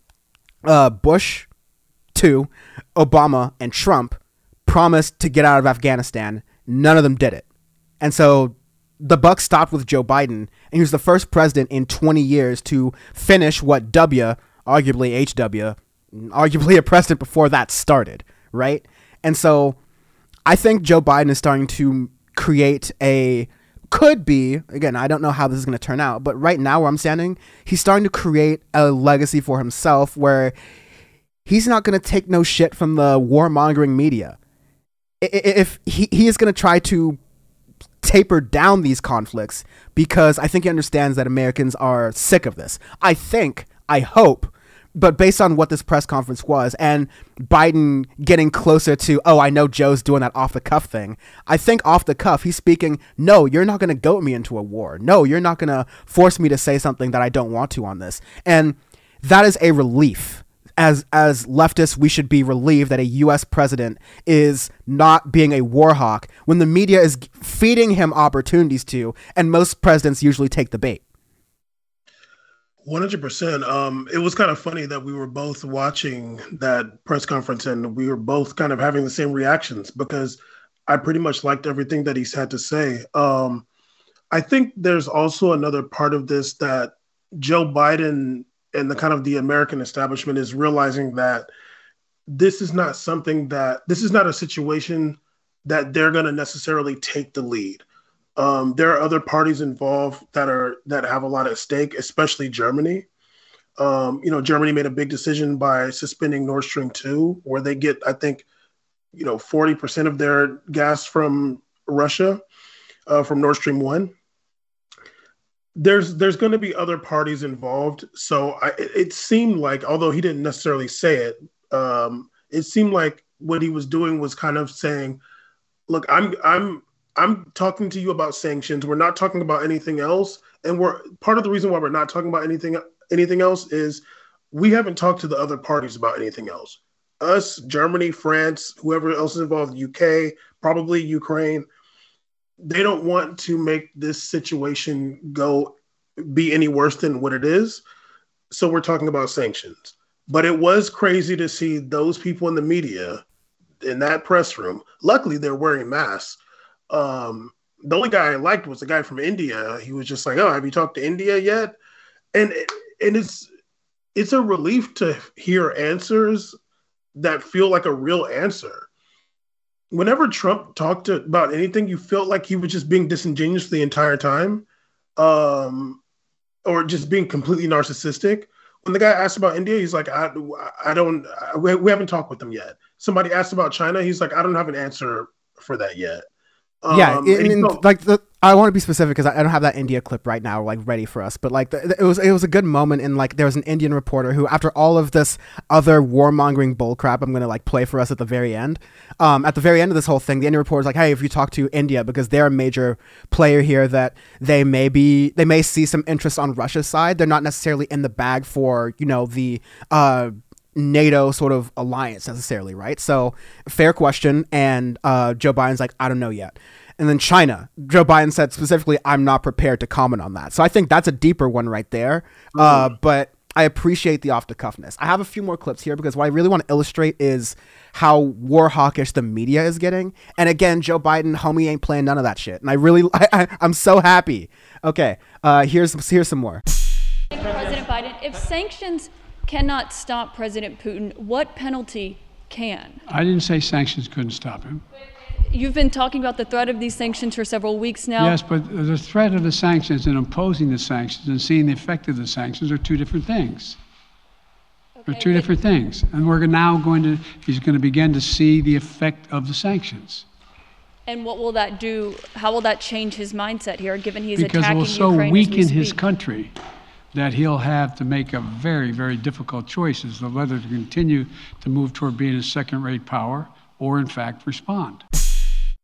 Speaker 1: uh, Bush, two, Obama and Trump promised to get out of Afghanistan. None of them did it. And so the buck stopped with Joe Biden, and he was the first president in 20 years to finish what W, arguably HW, arguably a president before that started, right? And so I think Joe Biden is starting to create a could be again i don't know how this is going to turn out but right now where i'm standing he's starting to create a legacy for himself where he's not going to take no shit from the warmongering media. If he, he is going to try to taper down these conflicts because I think he understands that Americans are sick of this. I think, I hope, but based on what this press conference was and Biden getting closer to, oh, I know Joe's doing that off the cuff thing, I think off the cuff, he's speaking, no, you're not going to goat me into a war. No, you're not going to force me to say something that I don't want to on this. And that is a relief as as leftists, we should be relieved that a U.S. president is not being a war hawk when the media is feeding him opportunities to, and most presidents usually take the bait.
Speaker 2: One hundred percent. Um, it was kind of funny that we were both watching that press conference, and we were both kind of having the same reactions because I pretty much liked everything that he's had to say. Um, I think there's also another part of this that Joe Biden and the kind of the American establishment is realizing that this is not something that this is not a situation that they're going to necessarily take the lead. Um, there are other parties involved that are that have a lot at stake, especially Germany. Um, you know, Germany made a big decision by suspending Nord Stream two, where they get, I think, you know, forty percent of their gas from Russia, uh, from Nord Stream one there's there's going to be other parties involved. So I, it, it, seemed like although he didn't necessarily say it um, it seemed like what he was doing was kind of saying look i'm i'm i'm talking to you about sanctions. We're not talking about anything else. And we're part of the reason why we're not talking about anything anything else is we haven't talked to the other parties about anything else. Us germany france whoever else is involved uk probably ukraine they don't want to make this situation go be any worse than what it is. So we're talking about sanctions. But it was crazy to see those people in the media in that press room. Luckily, they're wearing masks. Um, the only guy I liked was the guy from India. He was just like, "Oh, have you talked to India yet?" And and it's it's a relief to hear answers that feel like a real answer whenever Trump talked to, about anything, you felt like he was just being disingenuous the entire time, um, or just being completely narcissistic. When the guy asked about India, he's like, I, I don't, we, we haven't talked with them yet. Somebody asked about China, he's like, I don't have an answer for that yet.
Speaker 1: Um, yeah, I mean, like the I want to be specific because I, I, don't have that India clip right now, like ready for us. But like, the, it was it was a good moment, and like there was an Indian reporter who, after all of this other warmongering bullcrap, I'm gonna like play for us at the very end. Um, at the very end of this whole thing, the Indian reporter is like, "Hey, if you talk to India, because they're a major player here, that they may be they may see some interest on Russia's side. They're not necessarily in the bag for you know the uh NATO sort of alliance necessarily, right? So, fair question. And uh, Joe Biden's like, I don't know yet. And then China, Joe Biden said specifically, I'm not prepared to comment on that. So I think that's a deeper one right there. Uh, mm-hmm. but I appreciate the off the cuffness. I have a few more clips here because what I really want to illustrate is how war hawkish the media is getting. And again, Joe Biden, homie, ain't playing none of that shit. And I really, I, am so happy. Okay, uh, here's here's some more.
Speaker 5: President Biden, if sanctions cannot stop President Putin, what penalty can?
Speaker 4: I didn't say sanctions couldn't stop him.
Speaker 5: You've been talking about the threat of these sanctions for several weeks now.
Speaker 4: Yes, but the threat of the sanctions and imposing the sanctions and seeing the effect of the sanctions are two different things. Okay, They're two different things. And we're now going to, he's going to begin to see the effect of the sanctions.
Speaker 5: And what will that do? How will that change his mindset here, given he's
Speaker 4: because
Speaker 5: attacking
Speaker 4: Because it will
Speaker 5: so Ukraine
Speaker 4: weaken his country that he'll have to make a very, very difficult choice as to whether to continue to move toward being a second rate power or, in fact, respond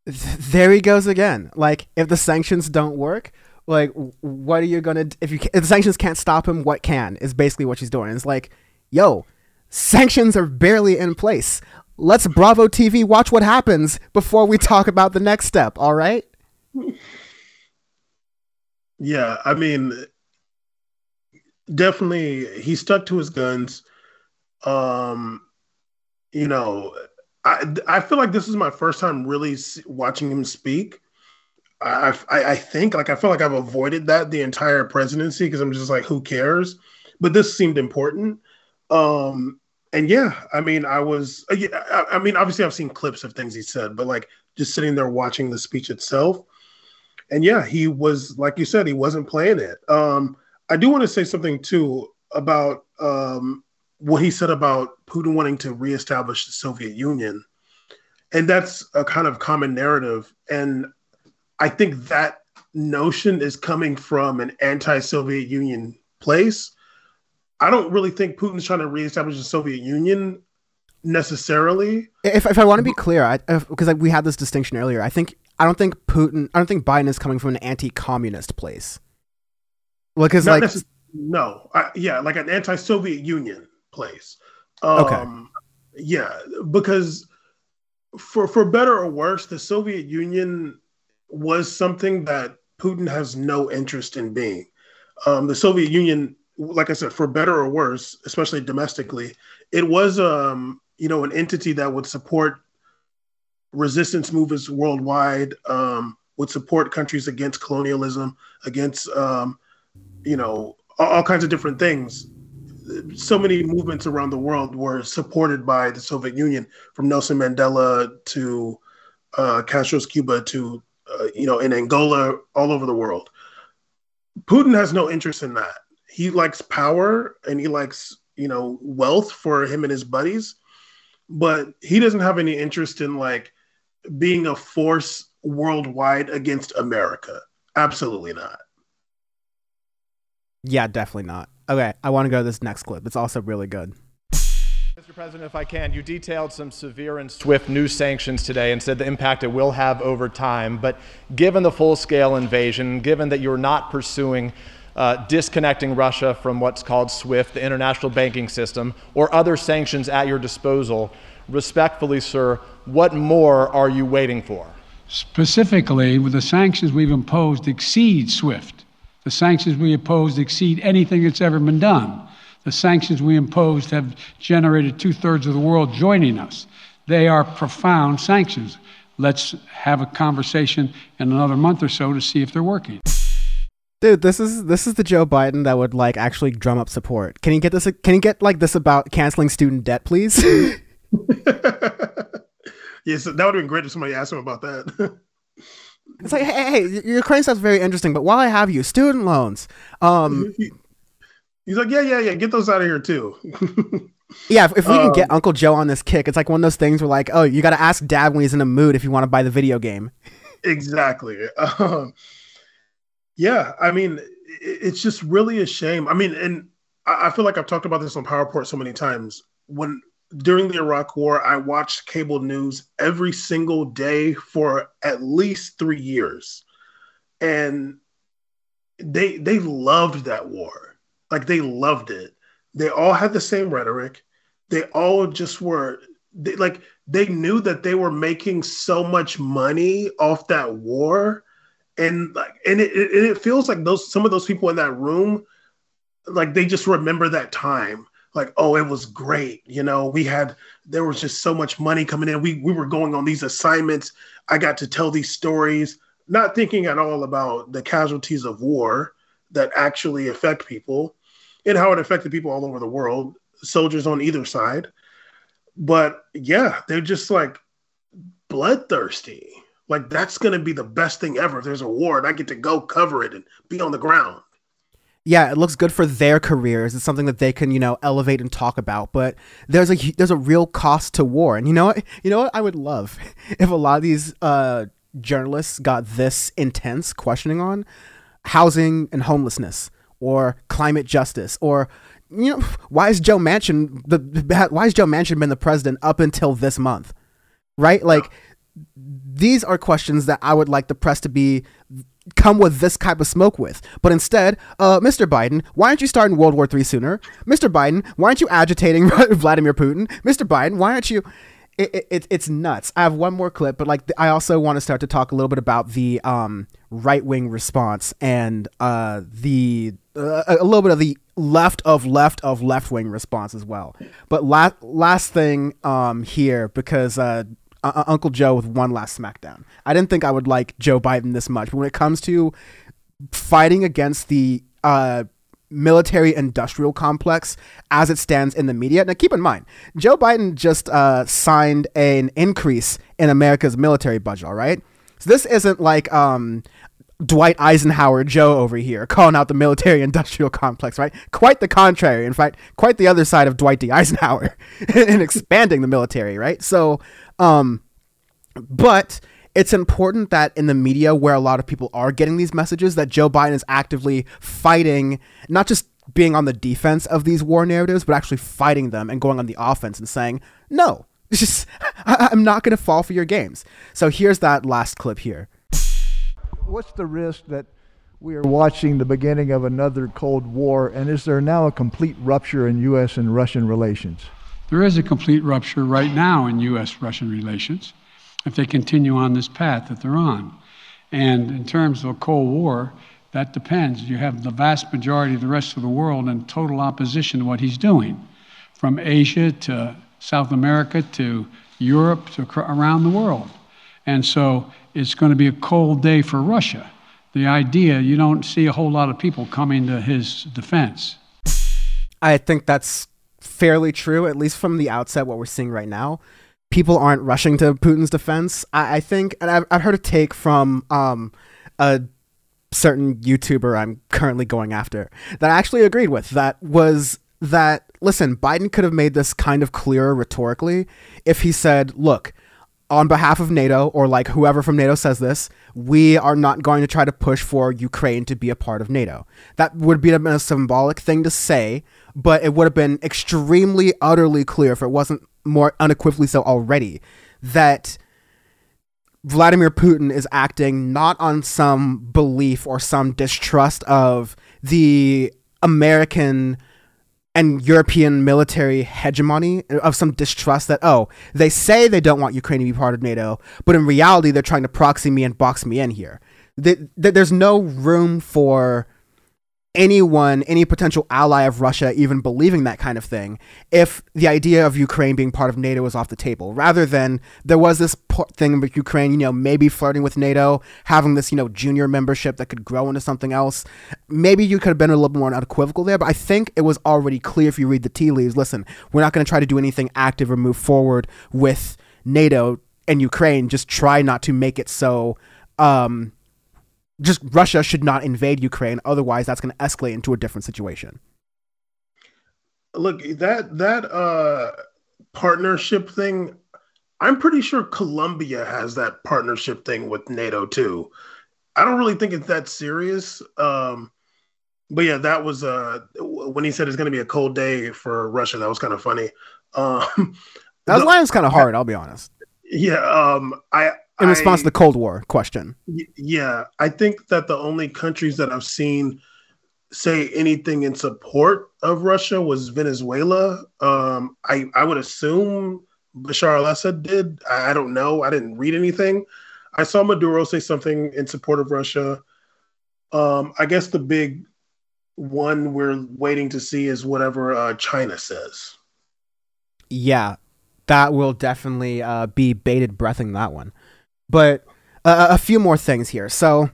Speaker 1: there he goes again. Like, if the sanctions don't work, like, what are you gonna? If you if the sanctions can't stop him, what can? Is basically what she's doing. It's like, yo, sanctions are barely in place. Let's Bravo TV watch what happens before we talk about the next step. All right.
Speaker 2: Yeah, I mean, definitely he stuck to his guns. Um, you know, I, I feel like this is my first time really watching him speak. I, I, I think like I feel like I've avoided that the entire presidency because I'm just like who cares, but this seemed important. Um, and yeah, I mean I was uh, I, I mean obviously I've seen clips of things he said, but like just sitting there watching the speech itself, and yeah, he was like you said he wasn't playing it. Um, I do want to say something too about um, what he said about Putin wanting to reestablish the Soviet Union. And that's a kind of common narrative. And I think that notion is coming from an anti Soviet Union place. I don't really think Putin's trying to reestablish the Soviet Union necessarily.
Speaker 1: If, if I want to be clear, because like, we had this distinction earlier, I think I don't think Putin, I don't think Biden is coming from an anti-communist place. Well, because like necess-
Speaker 2: no, I, yeah, like an anti-Soviet Union place. Um, okay. Yeah, because for for better or worse, the Soviet Union was something that Putin has no interest in being. Um, the Soviet Union, like I said, for better or worse, especially domestically, it was um, you know an entity that would support resistance movements worldwide, um, would support countries against colonialism, against um, you know all, kinds of different things so many movements around the world were supported by the Soviet Union, from Nelson Mandela to uh, Castro's Cuba to uh, you know in Angola, all over the world. Putin has no interest in that. He likes power and he likes you know wealth for him and his buddies, but he doesn't have any interest in like being a force worldwide against America. Absolutely not.
Speaker 1: Yeah, definitely not. Okay, I want to go to this next clip. It's also really good.
Speaker 6: Mr. President, if I can, you detailed some severe and swift new sanctions today and said the impact it will have over time. But given the full scale invasion, given that you're not pursuing uh, disconnecting Russia from what's called SWIFT, the international banking system, or other sanctions at your disposal, respectfully, sir, what more are you waiting for?
Speaker 4: Specifically, with the sanctions we've imposed exceed SWIFT. The sanctions we imposed exceed anything that's ever been done. The sanctions we imposed have generated two thirds of the world joining us. They are profound sanctions. Let's have a conversation in another month or so to see if they're working.
Speaker 1: Dude, this is this is the Joe Biden that would like actually drum up support. Can you get this? Can you get like this about canceling student debt, please?
Speaker 2: yes, that would have been great if somebody asked him about that.
Speaker 1: It's like, hey, hey, Ukraine stuff's very interesting, but while I have you, student loans. Um,
Speaker 2: He's like, yeah, yeah, yeah, get those out of here too.
Speaker 1: yeah, if, if we um, can get um, Uncle Joe on this kick, it's like one of those things where like, oh, you got to ask Dad when he's in a mood if you want to buy the video game.
Speaker 2: Exactly. Um, yeah, I mean, it's just really a shame. I mean, and I feel like I've talked about this on Power Report so many times. When during the Iraq War, I watched cable news every single day for at least three years, and they they loved that war. Like they loved it. They all had the same rhetoric. they all just were they, like they knew that they were making so much money off that war and like and it, it, it feels like those some of those people in that room like they just remember that time like oh it was great you know we had there was just so much money coming in. We we were going on these assignments. I got to tell these stories not thinking at all about the casualties of war that actually affect people and how it affected people all over the world soldiers on either side. But yeah they're just like bloodthirsty. Like that's going to be the best thing ever. If there's a war and i get to go cover it and be on the ground
Speaker 1: yeah, it looks good for their careers. It's something that they can, you know, elevate and talk about. But there's a there's a real cost to war, and you know what? You know what? I would love if a lot of these uh, journalists got this intense questioning on housing and homelessness, or climate justice, or you know, why is Joe Manchin the why has Joe Manchin been the president up until this month, right? Like. These are questions that I would like the press to be come with this type of smoke with. But instead, uh, Mr. Biden, why aren't you starting World War III sooner? Mr. Biden, why aren't you agitating Vladimir Putin? Mr. Biden, why aren't you? It, it, it's nuts. I have one more clip, but like I also want to start to talk a little bit about the um, right wing response and uh, the uh, a little bit of the left of left of left wing response as well. But last last thing um, here because uh, uh, Uncle Joe with one last SmackDown. I didn't think I would like Joe Biden this much, but when it comes to fighting against the uh, military industrial complex as it stands in the media. Now, keep in mind, Joe Biden just uh, signed an increase in America's military budget, all right? So this isn't like um, Dwight Eisenhower Joe over here calling out the military industrial complex, right? Quite the contrary. In fact, quite the other side of Dwight D. Eisenhower in expanding the military, right? So um, but it's important that in the media where a lot of people are getting these messages that Joe Biden is actively fighting, not just being on the defense of these war narratives, but actually fighting them and going on the offense and saying, no, just, I, I'm not going to fall for your games. So here's that last clip here.
Speaker 7: What's the risk that we are watching the beginning of another Cold War, and is there now a complete rupture in U.S. and Russian relations?
Speaker 4: There is a complete rupture right now in U.S. Russian relations if they continue on this path that they're on. And in terms of a Cold War, that depends. You have the vast majority of the rest of the world in total opposition to what he's doing, from Asia to South America to Europe to around the world. And so it's going to be a cold day for Russia. The idea, you don't see a whole lot of people coming to his defense.
Speaker 1: I think that's fairly true, at least from the outset, what we're seeing right now. People aren't rushing to Putin's defense. I, I think, and I've, I've, heard a take from um, a certain YouTuber I'm currently going after that I actually agreed with. That was that, listen, Biden could have made this kind of clearer rhetorically if he said, look, on behalf of NATO, or like whoever from NATO says this, we are not going to try to push for Ukraine to be a part of NATO. That would be a symbolic thing to say, but it would have been extremely, utterly clear if it wasn't more unequivocally so already that Vladimir Putin is acting not on some belief or some distrust of the American and European military hegemony of some distrust that, oh, they say they don't want Ukraine to be part of NATO, but in reality, they're trying to proxy me and box me in here. There's no room for anyone, any potential ally of Russia even believing that kind of thing if the idea of Ukraine being part of NATO was off the table, rather than there was this thing with Ukraine, you know, maybe flirting with NATO, having this, you know, junior membership that could grow into something else. Maybe you could have been a little more unequivocal there, but I think it was already clear if you read the tea leaves listen, we're not going to try to do anything active or move forward with NATO and Ukraine. Just try not to make it so. Um, just Russia should not invade Ukraine. Otherwise, that's going to escalate into a different situation.
Speaker 2: Look, that that uh, partnership thing, I'm pretty sure Colombia has that partnership thing with NATO too. I don't really think it's that serious. Um, but yeah, that was uh, when he said it's going to be a cold day for Russia. That was kind of funny. Um,
Speaker 1: that line was kind of hard. I'll be honest.
Speaker 2: Yeah, um, I
Speaker 1: in response I, to the Cold War question.
Speaker 2: Yeah, I think that the only countries that I've seen say anything in support of Russia was Venezuela. Um, I I would assume Bashar al-Assad did. I, I don't know. I didn't read anything. I saw Maduro say something in support of Russia. Um, I guess the big one we're waiting to see is whatever uh, China says.
Speaker 1: Yeah, that will definitely uh, be bated breathing that one. But uh, a few more things here. So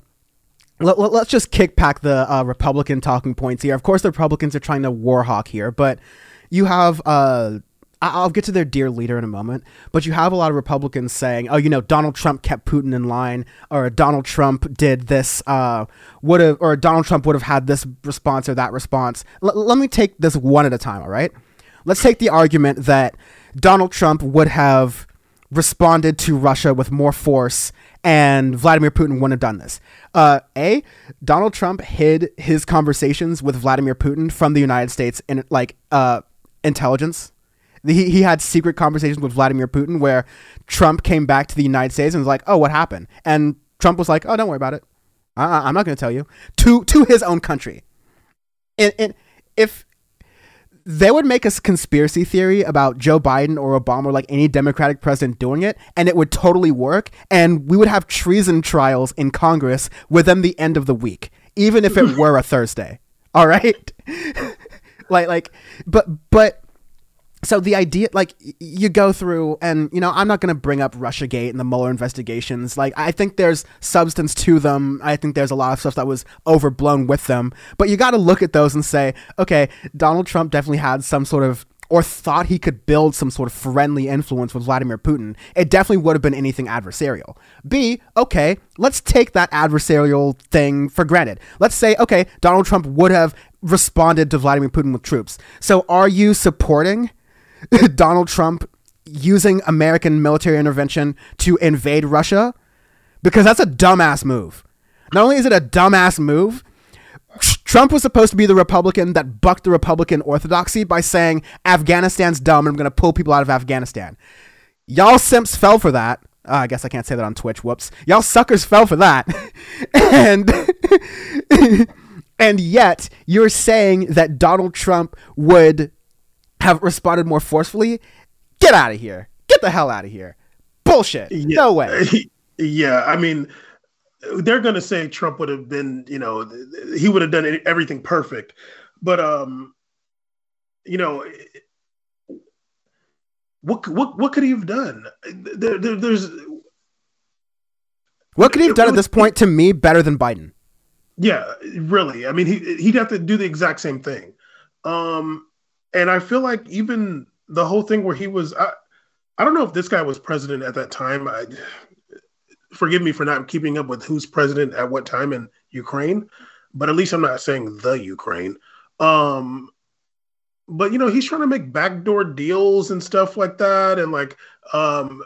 Speaker 1: let, us let, just kick back the uh, Republican talking points here. Of course, the Republicans are trying to warhawk here, but you have. Uh, I'll get to their dear leader in a moment, but you have a lot of Republicans saying, "Oh, you know, Donald Trump kept Putin in line, or Donald Trump did this, uh, would have, or Donald Trump would have had this response or that response." L- let me take this one at a time. All right, let's take the argument that Donald Trump would have responded to Russia with more force and Vladimir Putin wouldn't have done this. Uh, a, Donald Trump hid his conversations with Vladimir Putin from the United States in like uh, intelligence. He, he had secret conversations with Vladimir Putin where Trump came back to the United States and was like, "Oh, what happened?" And Trump was like, "Oh, don't worry about it. I, I'm not going to tell you." To to his own country. And, and if they would make a conspiracy theory about Joe Biden or Obama or like any Democratic president doing it, and it would totally work, and we would have treason trials in Congress within the end of the week, even if it were a Thursday. All right, like like, but but so the idea like you go through and you know i'm not going to bring up russiagate and the mueller investigations like i think there's substance to them i think there's a lot of stuff that was overblown with them but you got to look at those and say okay donald trump definitely had some sort of or thought he could build some sort of friendly influence with Vladimir Putin, it definitely would have been anything adversarial. B, okay, let's take that adversarial thing for granted. Let's say, okay, Donald Trump would have responded to Vladimir Putin with troops. So are you supporting Donald Trump using American military intervention to invade Russia because that's a dumbass move. Not only is it a dumbass move, Trump was supposed to be the Republican that bucked the Republican orthodoxy by saying Afghanistan's dumb and I'm going to pull people out of Afghanistan. Y'all simps fell for that. Uh, I guess I can't say that on Twitch. Whoops. Y'all suckers fell for that. and and yet you're saying that Donald Trump would have responded more forcefully, get out of here. Get the hell out of here. Bullshit. Yeah. No way.
Speaker 2: Yeah, I mean, they're going to say Trump would have been, you know, he would have done everything perfect. But um you know, what what what could he have done? There, there, there's
Speaker 1: what could he have done at this point to me better than Biden?
Speaker 2: Yeah, really. I mean, he he'd have to do the exact same thing. Um, and I feel like even the whole thing where he was, I, I don't know if this guy was president at that time. I, forgive me for not keeping up with who's president at what time in Ukraine, but at least I'm not saying the Ukraine. Um, but you know, he's trying to make backdoor deals and stuff like that, and like um,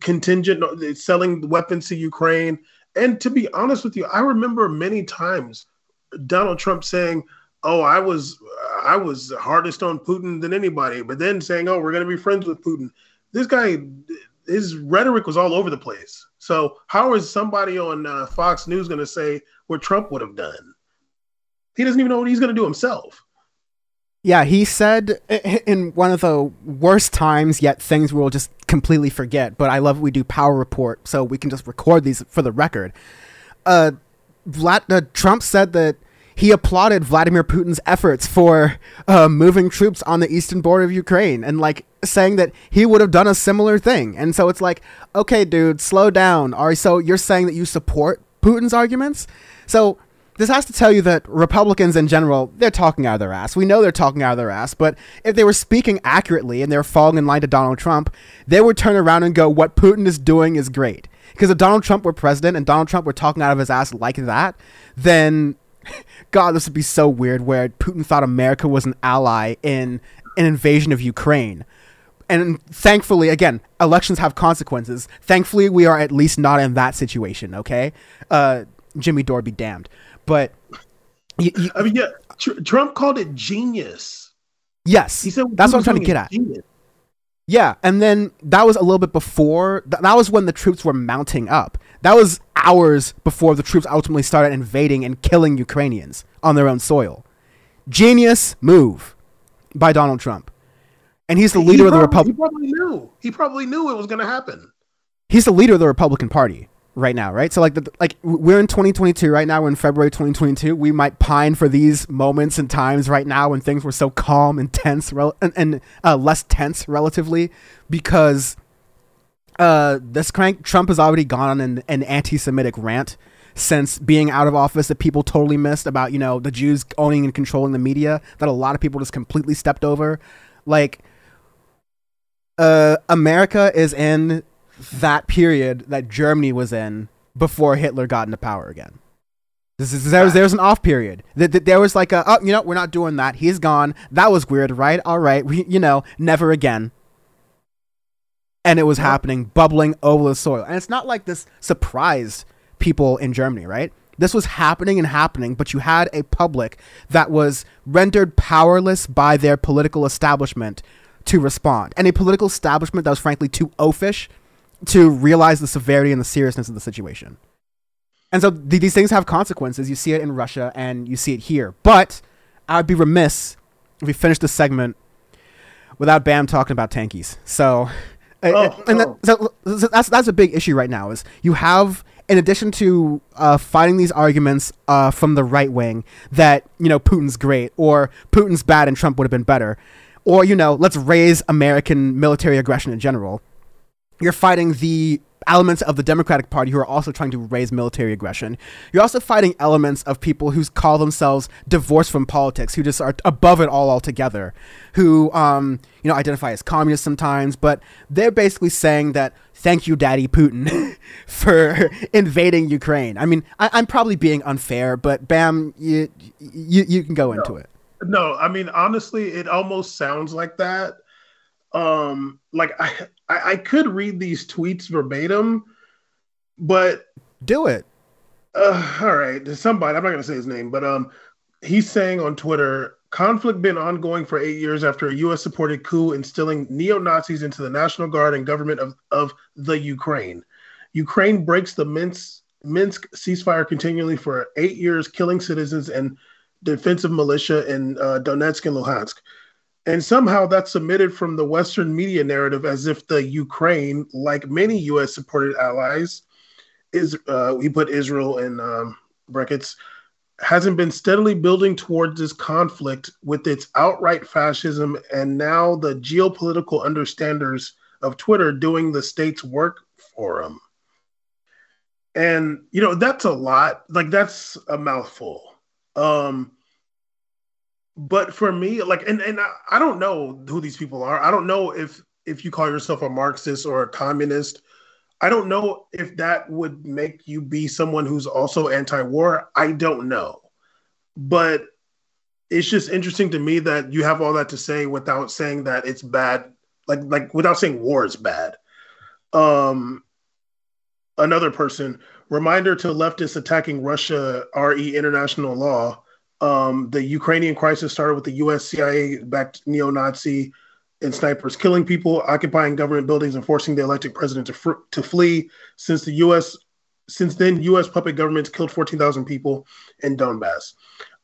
Speaker 2: contingent selling weapons to Ukraine. And to be honest with you, I remember many times Donald Trump saying, "Oh, I was I was hardest on Putin than anybody, but then saying, "Oh, we're going to be friends with Putin." This guy, his rhetoric was all over the place. So how is somebody on uh, Fox News going to say what Trump would have done? He doesn't even know what he's going to do himself.
Speaker 1: Yeah, he said in one of the worst times, yet things we'll just completely forget. But I love we do Power Report, so we can just record these for the record. Uh, Vlad, uh, Trump said that he applauded Vladimir Putin's efforts for uh, moving troops on the eastern border of Ukraine and like saying that he would have done a similar thing. And so it's like, okay, dude, slow down. Are so you're saying that you support Putin's arguments? So this has to tell you that Republicans in general, they're talking out of their ass. We know they're talking out of their ass, but if they were speaking accurately and they were falling in line to Donald Trump, they would turn around and go, what Putin is doing is great. Because if Donald Trump were president and Donald Trump were talking out of his ass like that, then God, this would be so weird where Putin thought America was an ally in an invasion of Ukraine. And thankfully, again, elections have consequences. Thankfully, we are at least not in that situation, okay? Uh, Jimmy Dore be damned. But.
Speaker 2: You, you, I mean, yeah, tr- Trump called it genius.
Speaker 1: Yes. He said that's what I'm trying to get at. Genius. Yeah, and then that was a little bit before. Th- that was when the troops were mounting up. That was hours before the troops ultimately started invading and killing Ukrainians on their own soil. Genius move by Donald Trump. And he's the leader
Speaker 2: he
Speaker 1: of the
Speaker 2: probably,
Speaker 1: Republic.
Speaker 2: He probably knew. He probably knew it was going to happen.
Speaker 1: He's the leader of the Republican Party right now, right? So like the, like we're in 2022 right now. We're in February 2022. We might pine for these moments and times right now when things were so calm and tense rel- and, and uh, less tense relatively because uh, this crank Trump has already gone on an, an anti-Semitic rant since being out of office that people totally missed about you know the Jews owning and controlling the media that a lot of people just completely stepped over. Like, uh, America is in that period that Germany was in before Hitler got into power again. This is there was there was an off period. That that there was like a oh you know we're not doing that. He's gone. That was weird, right? All right, we you know never again. And it was happening, bubbling over the soil. And it's not like this surprised people in Germany, right? This was happening and happening, but you had a public that was rendered powerless by their political establishment to respond, and a political establishment that was frankly too oafish to realize the severity and the seriousness of the situation. And so th- these things have consequences. You see it in Russia and you see it here. But I would be remiss if we finished this segment without Bam talking about tankies. So,
Speaker 2: Oh,
Speaker 1: and that,
Speaker 2: oh.
Speaker 1: so, so that's that's a big issue right now. Is you have in addition to uh, fighting these arguments uh, from the right wing that you know Putin's great or Putin's bad and Trump would have been better, or you know let's raise American military aggression in general you're fighting the elements of the Democratic Party who are also trying to raise military aggression. You're also fighting elements of people who call themselves divorced from politics, who just are above it all altogether, who um, you know identify as communists sometimes, but they're basically saying that thank you, Daddy Putin, for invading Ukraine. I mean, I, I'm probably being unfair, but Bam, you you, you can go into it.
Speaker 2: No, I mean honestly, it almost sounds like that. Um, like I, I, I could read these tweets verbatim, but
Speaker 1: Do it.
Speaker 2: uh, all right, there's somebody. I'm not gonna say his name, but um, he's saying on Twitter, conflict been ongoing for eight years after a U.S. supported coup instilling neo Nazis into the National Guard and government of of the Ukraine. Ukraine breaks the Minsk Minsk ceasefire continually for eight years, killing citizens and defensive militia in uh, Donetsk and Luhansk. And somehow that's submitted from the Western media narrative as if the Ukraine, like many U.S. supported allies, is uh, we put Israel in um, brackets, hasn't been steadily building towards this conflict with its outright fascism and now the geopolitical understanders of Twitter doing the state's work for them. And you know that's a lot. Like that's a mouthful. Um, but for me, like, and and I, I don't know who these people are. I don't know if if you call yourself a Marxist or a communist. I don't know if that would make you be someone who's also anti-war. I don't know, but it's just interesting to me that you have all that to say without saying that it's bad, like like without saying war is bad. Um, another person reminder to leftists attacking Russia re international law. Um, the Ukrainian crisis started with the U.S. CIA-backed neo-Nazi and snipers killing people, occupying government buildings, and forcing the elected president to fr- to flee. Since the U.S. since then, U.S. puppet governments killed 14,000 people in Donbass.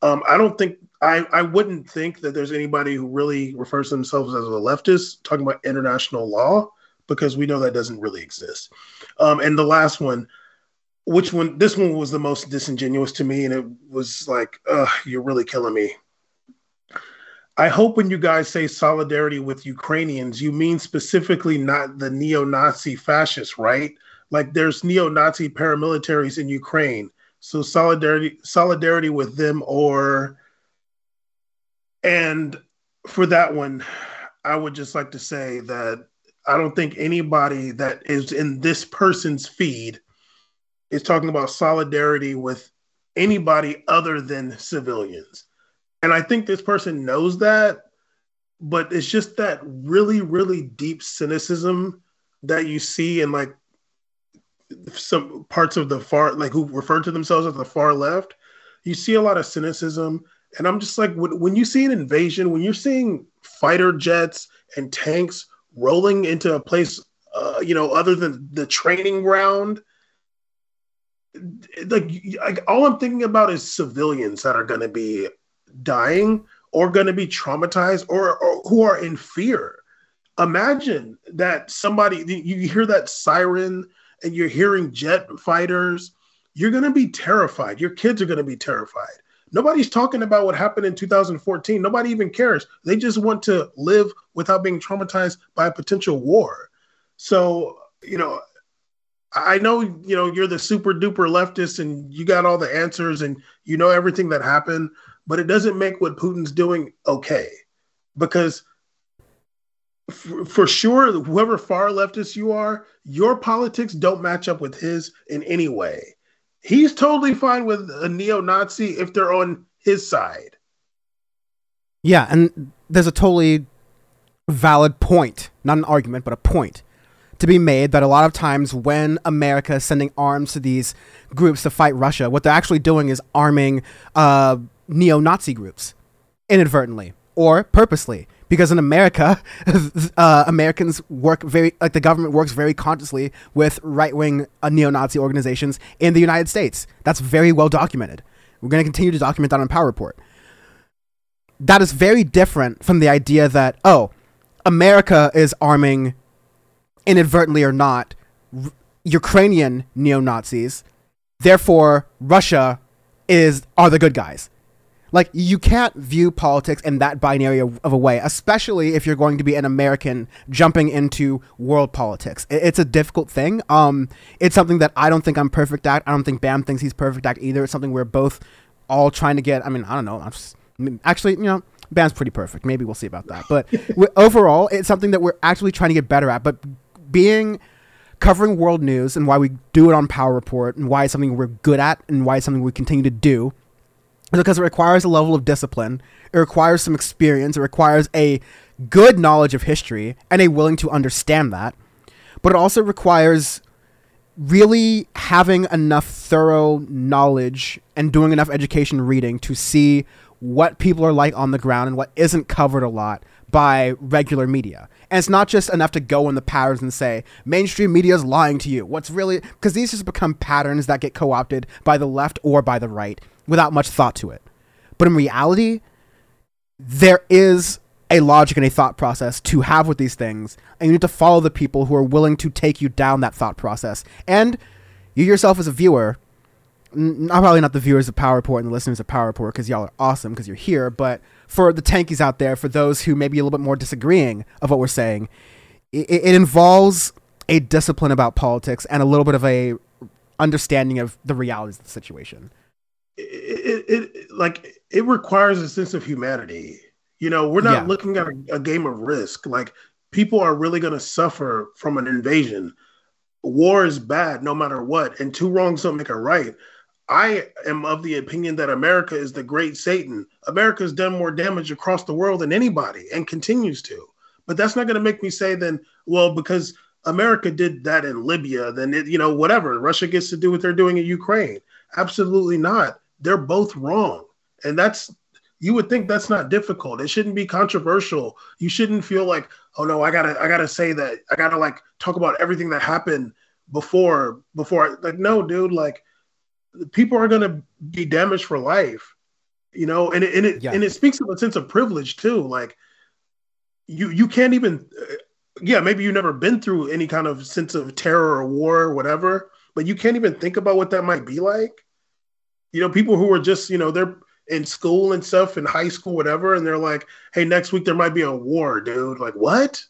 Speaker 2: Um, I don't think I I wouldn't think that there's anybody who really refers to themselves as a leftist talking about international law because we know that doesn't really exist. Um, and the last one, which one? This one was the most disingenuous to me, and it was like, Ugh, you're really killing me. I hope when you guys say solidarity with Ukrainians, you mean specifically not the neo-Nazi fascists, right? Like there's neo-Nazi paramilitaries in Ukraine, so solidarity solidarity with them, or and for that one, I would just like to say that I don't think anybody that is in this person's feed is talking about solidarity with anybody other than civilians. And I think this person knows that, but it's just that really, really deep cynicism that you see in like some parts of the far, like who refer to themselves as the far left. You see a lot of cynicism. And I'm just like, when, when you see an invasion, when you're seeing fighter jets and tanks rolling into a place, uh, you know, other than the training ground. Like, like all I'm thinking about is civilians that are going to be dying or going to be traumatized or, or who are in fear. Imagine that somebody you hear that siren and you're hearing jet fighters, you're going to be terrified. Your kids are going to be terrified. Nobody's talking about what happened in 2014. Nobody even cares. They just want to live without being traumatized by a potential war. So, you know, I know, you know, you're the super duper leftist and you got all the answers and you know everything that happened, but it doesn't make what Putin's doing okay. Because for, for sure, whoever far leftist you are, your politics don't match up with his in any way. He's totally fine with a neo Nazi if they're on his side.
Speaker 1: Yeah, and there's a totally valid point, not an argument, but a point to be made that a lot of times when America is sending arms to these groups to fight Russia, what they're actually doing is arming uh, neo Nazi groups inadvertently or purposely because in America, uh, Americans work very like the government works very consciously with right wing uh, neo-Nazi organizations in the United States. That's very well documented. We're going to continue to document that on Power Report. That is very different from the idea that oh, America is arming, inadvertently or not, r- Ukrainian neo Nazis. Therefore, Russia is are the good guys. Like you can't view politics in that binary of, of, a way, especially if you're going to be an American jumping into world politics. It, it's a difficult thing. Um, it's something that I don't think I'm perfect at. I don't think Bam thinks he's perfect at either. It's something we're both all trying to get. I mean, I don't know. I mean, actually, you know, Bam's pretty perfect. Maybe we'll see about that. But overall, it's something that we're actually trying to get better at. But being covering world news and why we do it on Power Report and why it's something we're good at and why it's something we continue to do is because it requires a level of discipline, it requires some experience, it requires a good knowledge of history and a willing to understand that. But it also requires really having enough thorough knowledge and doing enough education reading to see what people are like on the ground and what isn't covered a lot by regular media. And it's not just enough to go in the patterns and say, mainstream media is lying to you. What's really, because these just become patterns that get co opted by the left or by the right without much thought to it. But in reality, there is a logic and a thought process to have with these things, and you need to follow the people who are willing to take you down that thought process. And you yourself, as a viewer, not probably not the viewers of Power Report and the listeners of Power Report because y'all are awesome because you're here, but for the tankies out there, for those who may be a little bit more disagreeing of what we're saying, it, it involves a discipline about politics and a little bit of a understanding of the realities of the situation
Speaker 2: it, it, like it requires a sense of humanity. You know, we're not yeah. looking at a, a, game of risk. Like people are really going to suffer from an invasion. War is bad no matter what, and two wrongs don't make a right. I am of the opinion that America is the great Satan. America has done more damage across the world than anybody and continues to. But that's not going to make me say then, well, because America did that in Libya, then it, you know, whatever. Russia gets to do what they're doing in Ukraine. Absolutely not they're both wrong. And that's you would think that's not difficult. It shouldn't be controversial. You shouldn't feel like, oh no, I gotta I gotta say that I gotta like talk about everything that happened before before I, like no dude, like people are gonna be damaged for life. You know, and it and it yeah. and it speaks of a sense of privilege too. Like you you can't even uh, yeah, maybe you've never been through any kind of sense of terror or war or whatever, but you can't even think about what that might be like you know, people who are just, you know, they're in school and stuff, in high school, whatever, and they're like, hey, next week there might be a war, dude. Like, what?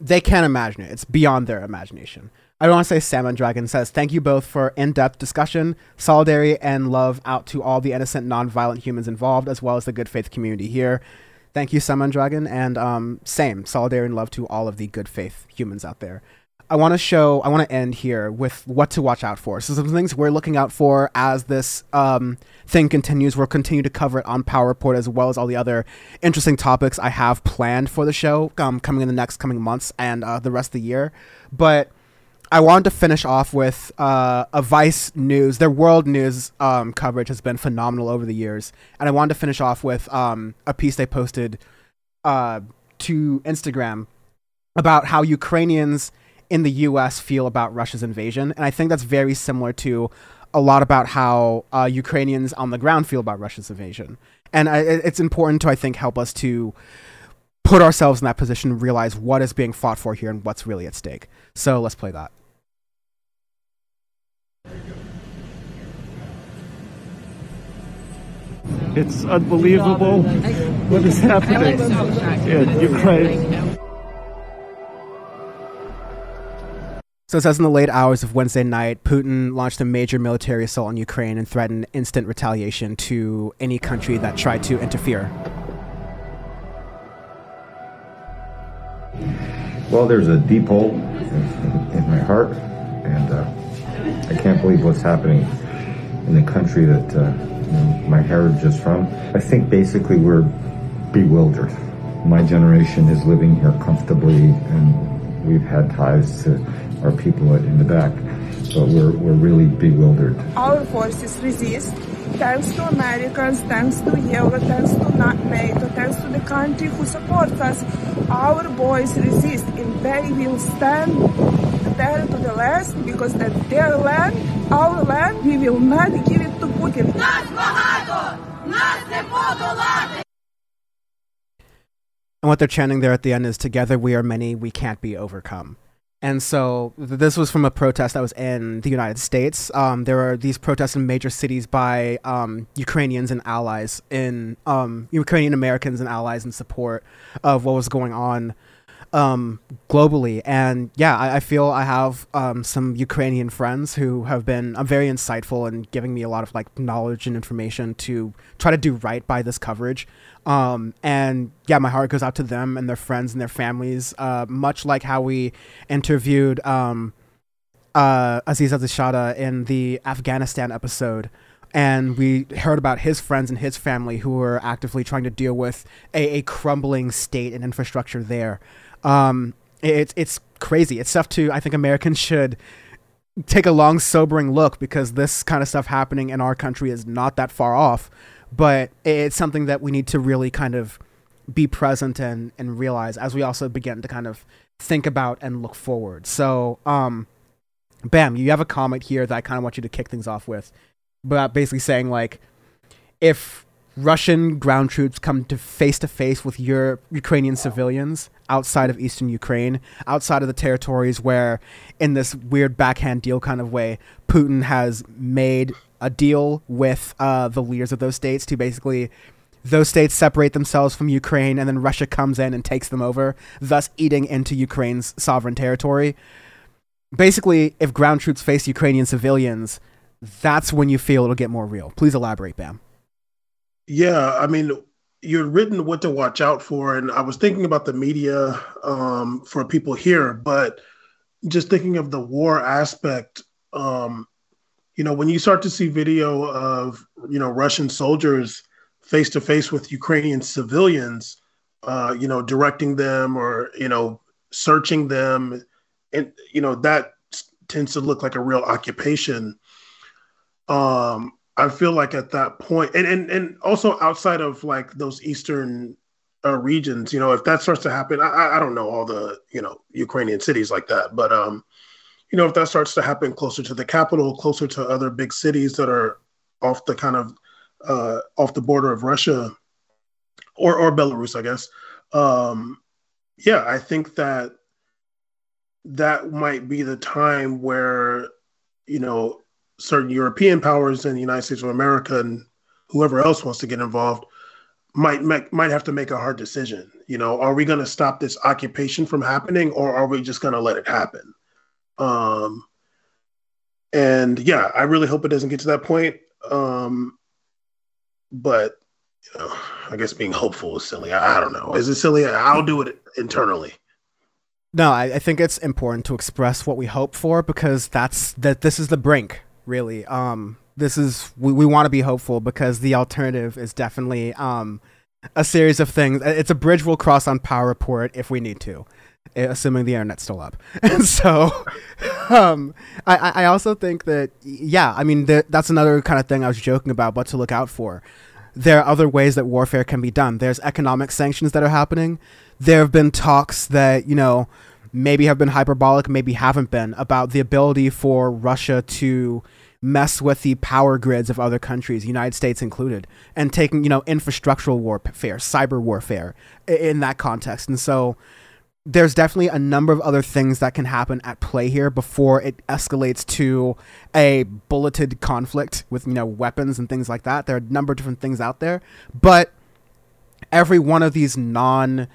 Speaker 1: They can't imagine it. It's beyond their imagination. I want to say Salmon Dragon says, Thank you both for in depth discussion, solidarity, and love out to all the innocent, non-violent humans involved, as well as the good faith community here. Thank you, Salmon Dragon, and um, same solidarity and love to all of the good faith humans out there. I want to show, I want to end here with what to watch out for. So, some things we're looking out for as this um, thing continues. We'll continue to cover it on Power Report as well as all the other interesting topics I have planned for the show um, coming in the next coming months and uh, the rest of the year. But I wanted to finish off with uh, a Vice News. Their world news um, coverage has been phenomenal over the years. And I wanted to finish off with um, a piece they posted uh, to Instagram about how Ukrainians in the U.S. feel about Russia's invasion, and I think that's very similar to a lot about how uh, Ukrainians on the ground feel about Russia's invasion. And I, it's important to, I think, help us to put ourselves in that position realize what is being fought for here and what's really at stake. So let's play that.
Speaker 8: It's unbelievable what is happening in Ukraine.
Speaker 1: So it says in the late hours of Wednesday night, Putin launched a major military assault on Ukraine and threatened instant retaliation to any country that tried to interfere.
Speaker 9: Well, there's a deep hole in, in my heart, and uh, I can't believe what's happening in the country that uh, my heritage is from. I think basically we're bewildered. My generation is living here comfortably, and we've had ties to our people in the back, but we're, we're really bewildered.
Speaker 10: Our forces resist thanks to Americans, thanks to Europe, thanks to NATO, thanks to the country who supports us. Our boys resist and they will stand there to the last because that's their land, our land. We will not give it to Putin.
Speaker 1: And what they're chanting there at the end is Together we are many, we can't be overcome. And so th- this was from a protest that was in the United States. Um, there are these protests in major cities by um, Ukrainians and allies in um, Ukrainian Americans and allies in support of what was going on um, globally. And yeah, I, I feel I have um, some Ukrainian friends who have been uh, very insightful and giving me a lot of like knowledge and information to try to do right by this coverage. Um, and yeah, my heart goes out to them and their friends and their families. Uh, much like how we interviewed um, uh, Aziz Azishada in the Afghanistan episode, and we heard about his friends and his family who were actively trying to deal with a, a crumbling state and infrastructure there. Um, it's it's crazy. It's stuff to I think Americans should take a long, sobering look because this kind of stuff happening in our country is not that far off but it's something that we need to really kind of be present and and realize as we also begin to kind of think about and look forward. So, um, bam, you have a comment here that I kind of want you to kick things off with, but basically saying like, if Russian ground troops come to face to face with your Ukrainian civilians outside of eastern Ukraine, outside of the territories where, in this weird backhand deal kind of way, Putin has made a deal with uh, the leaders of those states to basically those states separate themselves from Ukraine, and then Russia comes in and takes them over, thus eating into Ukraine's sovereign territory. Basically, if ground troops face Ukrainian civilians, that's when you feel it'll get more real. Please elaborate, Bam.
Speaker 2: Yeah, I mean, you're written what to watch out for, and I was thinking about the media um, for people here, but just thinking of the war aspect. Um, you know, when you start to see video of, you know, Russian soldiers face to face with Ukrainian civilians, uh, you know, directing them or, you know, searching them, and, you know, that tends to look like a real occupation. Um, I feel like at that point, and, and, and also outside of like those Eastern uh, regions, you know, if that starts to happen, I, I don't know all the, you know, Ukrainian cities like that, but, um, you know, if that starts to happen closer to the capital, closer to other big cities that are off the kind of uh, off the border of Russia or or Belarus, I guess. Um, yeah, I think that that might be the time where you know certain European powers and the United States of America and whoever else wants to get involved might make, might have to make a hard decision. You know, are we going to stop this occupation from happening, or are we just going to let it happen? Um, and yeah, I really hope it doesn't get to that point. Um, but you know, I guess being hopeful is silly. I, I don't know. Is it silly? I'll do it internally.
Speaker 1: No, I, I, think it's important to express what we hope for because that's that. This is the brink, really. Um, this is we, we want to be hopeful because the alternative is definitely um, a series of things. It's a bridge we'll cross on Power Report if we need to. Eh, assuming the internet's still up. And so, um, I, I also think that, yeah, I mean, that's another kind of thing I was joking about, but to look out for. there are other ways that warfare can be done. There's economic sanctions that are happening. There have been talks that, you know, maybe have been hyperbolic, maybe haven't been, about the ability for Russia to mess with the power grids of other countries, United States included, and taking, you know, infrastructural warfare, cyber warfare in that context. And so there's definitely a number of other things that can happen at play here before it escalates to a bulleted conflict with you know weapons and things like that. There are a number of different things out there, but every one of these non,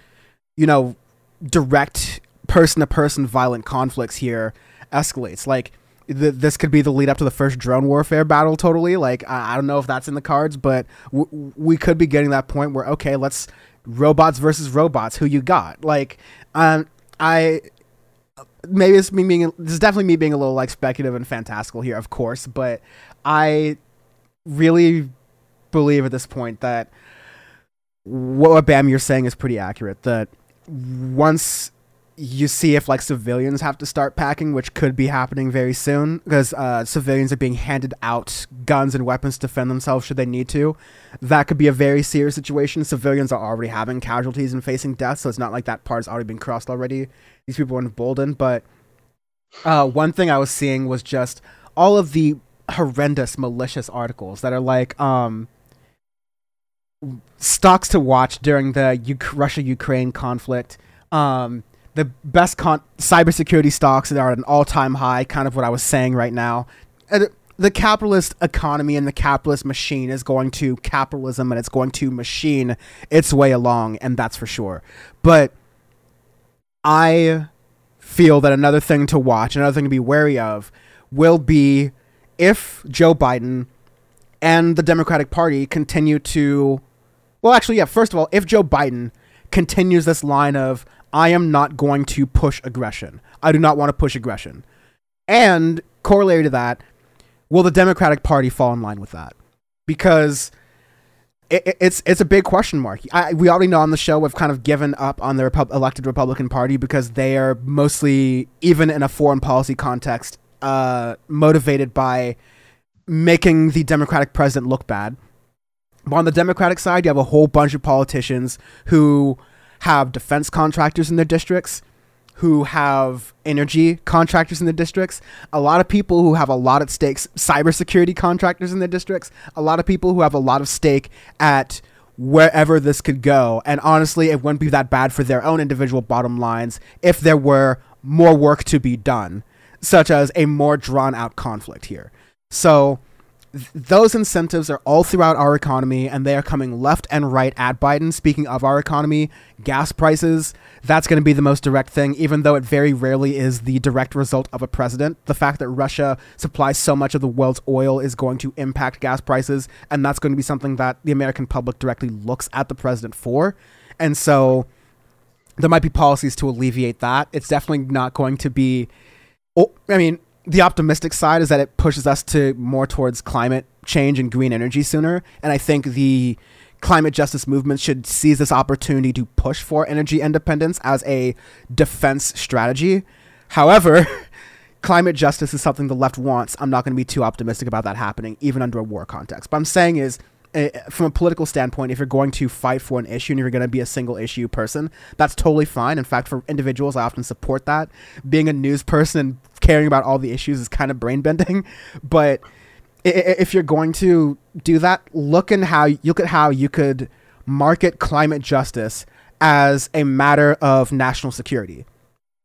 Speaker 1: you know, direct person to person violent conflicts here escalates. Like th- this could be the lead up to the first drone warfare battle. Totally. Like I, I don't know if that's in the cards, but w- we could be getting that point where okay, let's robots versus robots. Who you got? Like um, I maybe it's me being this is definitely me being a little like speculative and fantastical here, of course, but I really believe at this point that what Bam you're saying is pretty accurate. That once you see if like civilians have to start packing, which could be happening very soon because uh, civilians are being handed out guns and weapons to defend themselves should they need to. That could be a very serious situation. Civilians are already having casualties and facing death, so it's not like that part has already been crossed already. These people are emboldened, but uh, one thing I was seeing was just all of the horrendous, malicious articles that are like um, stocks to watch during the U- Russia Ukraine conflict. Um, the best con- cybersecurity stocks that are at an all-time high, kind of what I was saying right now. The capitalist economy and the capitalist machine is going to capitalism and it's going to machine its way along, and that's for sure. But I feel that another thing to watch, another thing to be wary of, will be if Joe Biden and the Democratic Party continue to. Well, actually, yeah, first of all, if Joe Biden continues this line of, I am not going to push aggression. I do not want to push aggression. And corollary to that, will the Democratic Party fall in line with that? Because it, it's it's a big question mark. I, we already know on the show we've kind of given up on the elected Republican Party because they are mostly, even in a foreign policy context, uh, motivated by making the Democratic president look bad. But on the Democratic side, you have a whole bunch of politicians who have defense contractors in their districts, who have energy contractors in their districts, a lot of people who have a lot at stake, cybersecurity contractors in their districts, a lot of people who have a lot of stake at wherever this could go. And honestly, it wouldn't be that bad for their own individual bottom lines if there were more work to be done, such as a more drawn out conflict here. So, those incentives are all throughout our economy and they are coming left and right at Biden. Speaking of our economy, gas prices, that's going to be the most direct thing, even though it very rarely is the direct result of a president. The fact that Russia supplies so much of the world's oil is going to impact gas prices, and that's going to be something that the American public directly looks at the president for. And so there might be policies to alleviate that. It's definitely not going to be. Oh, I mean, the optimistic side is that it pushes us to more towards climate change and green energy sooner. And I think the climate justice movement should seize this opportunity to push for energy independence as a defense strategy. However, climate justice is something the left wants. I'm not going to be too optimistic about that happening, even under a war context. But I'm saying is uh, from a political standpoint, if you're going to fight for an issue and you're going to be a single issue person, that's totally fine. In fact, for individuals, I often support that. Being a news person and caring about all the issues is kind of brain bending. But if you're going to do that, look in how look at how you could market climate justice as a matter of national security.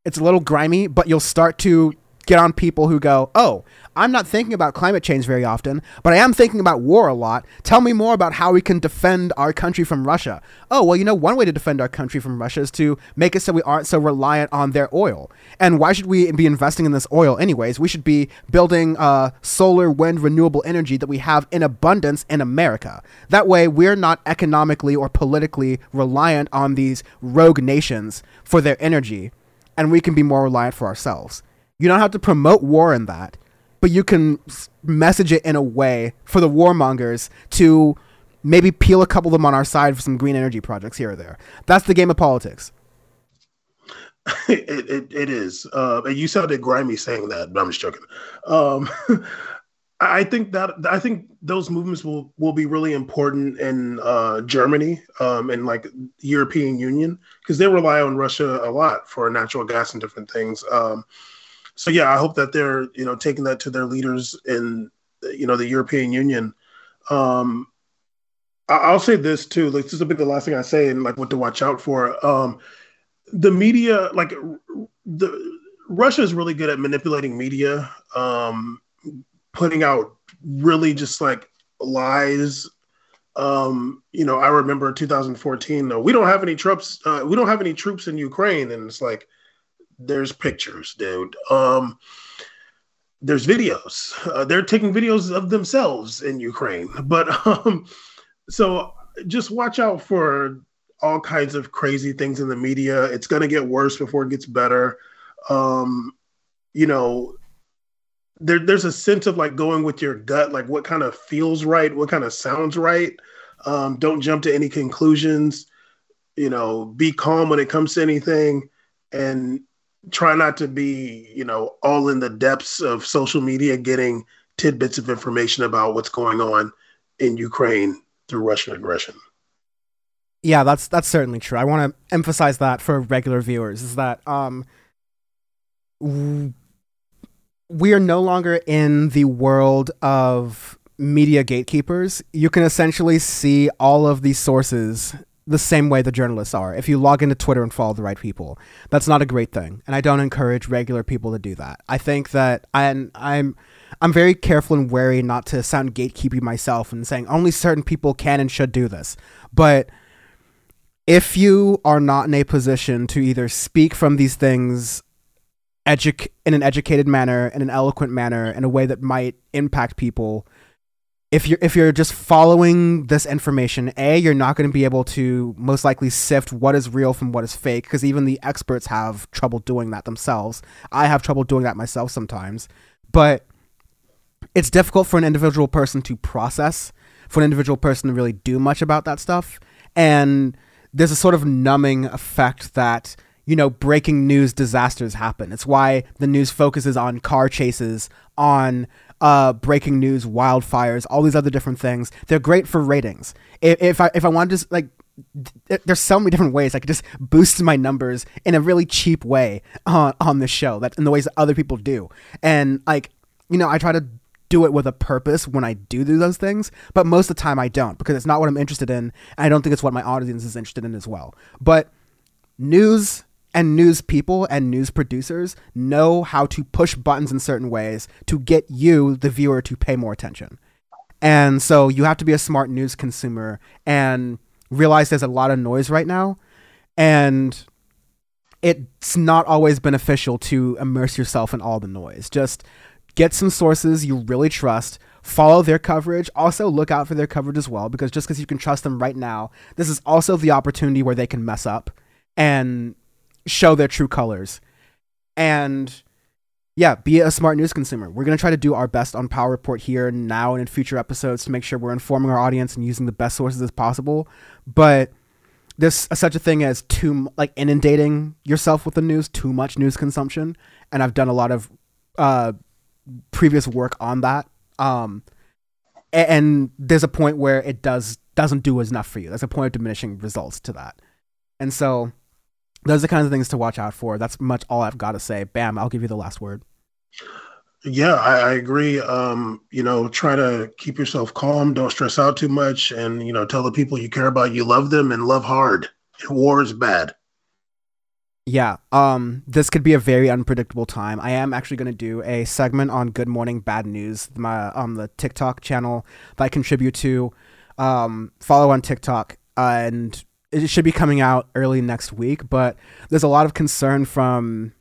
Speaker 1: It's a little grimy, but you'll start to get on people who go, "Oh, I'm not thinking about climate change very often, but I am thinking about war a lot. Tell me more about how we can defend our country from Russia. Oh, well, you know, one way to defend our country from Russia is to make it so we aren't so reliant on their oil. And why should we be investing in this oil anyways? We should be building uh, solar, wind, renewable energy that we have in abundance in America. That way, we're not economically or politically reliant on these rogue nations for their energy, and we can be more reliant for ourselves. You don't have to promote war in that but you can message it in a way for the warmongers to maybe peel a couple of them on our side for some green energy projects here or there. That's the game of politics.
Speaker 2: it, it, it is. Uh, and you sounded grimy saying that, but I'm just joking. Um, I think that I think those movements will will be really important in uh, Germany um, and like European Union because they rely on Russia a lot for natural gas and different things. Um, so yeah, I hope that they're you know taking that to their leaders in you know the European Union. Um, I, will say this too. Like this is a bit the last thing I say and like what to watch out for. Um, the media, like the Russia is really good at manipulating media. Um, putting out really just like lies. Um, you know, I remember 2014. Though we don't have any troops. Uh, we don't have any troops in Ukraine, and it's like there's pictures, dude. Um, there's videos. Uh, they're taking videos of themselves in Ukraine, but um, so just watch out for all kinds of crazy things in the media. It's going to get worse before it gets better. Um, you know, there, there's a sense of like going with your gut, like what kind of feels right, what kind of sounds right. Um, don't jump to any conclusions. You know, be calm when it comes to anything, and try not to be, you know, all in the depths of social media, getting tidbits of information about what's going on in Ukraine through Russian aggression.
Speaker 1: Yeah, that's that's certainly true. I want to emphasize that for regular viewers is that um, we are no longer in the world of media gatekeepers. You can essentially see all of these sources the same way the journalists are if you log into Twitter and follow the right people. That's not a great thing, and I don't encourage regular people to do that. I think that I'm I'm I'm very careful and wary not to sound gatekeeping myself and saying only certain people can and should do this. But if you are not in a position to either speak from these things educ- in an educated manner, in an eloquent manner, in a way that might impact people. If you're if you're just following this information, a you're not going to be able to most likely sift what is real from what is fake because even the experts have trouble doing that themselves. I have trouble doing that myself sometimes, but it's difficult for an individual person to process, for an individual person to really do much about that stuff, and there's a sort of numbing effect that you know, breaking news disasters happen. It's why the news focuses on car chases, on uh, breaking news, wildfires, all these other different things. They're great for ratings. If, if I if I wanted to just like, there's so many different ways I could just boost my numbers in a really cheap way on on this show. That in the ways that other people do, and like, you know, I try to do it with a purpose when I do do those things, but most of the time I don't because it's not what I'm interested in. And I don't think it's what my audience is interested in as well. But news and news people and news producers know how to push buttons in certain ways to get you, the viewer, to pay more attention. And so you have to be a smart news consumer and realize there's a lot of noise right now. And it's not always beneficial to immerse yourself in all the noise. Just get some sources you really trust, follow their coverage. Also, look out for their coverage as well, because just because you can trust them right now, this is also the opportunity where they can mess up. And show their true colors. And yeah, be a smart news consumer. We're going to try to do our best on Power Report here now and in future episodes to make sure we're informing our audience and using the best sources as possible. But there's such a thing as too like inundating yourself with the news, too much news consumption, and I've done a lot of uh, previous work on that. Um, and, and there's a point where it does doesn't do enough for you. There's a point of diminishing results to that, and so those are the kinds of things to watch out for. That's much all I've got to say. Bam, I'll give you the last word.
Speaker 2: Yeah, I, I agree. Um, you know, try to keep yourself calm. Don't stress out too much, and you know, tell the people you care about you love them and love hard. War is bad.
Speaker 1: Yeah, um, this could be a very unpredictable time. I am actually going to do a segment on Good Morning Bad News, my um the TikTok channel that I contribute to. Um, follow on TikTok, uh, and it should be coming out early next week, but there's a lot of concern from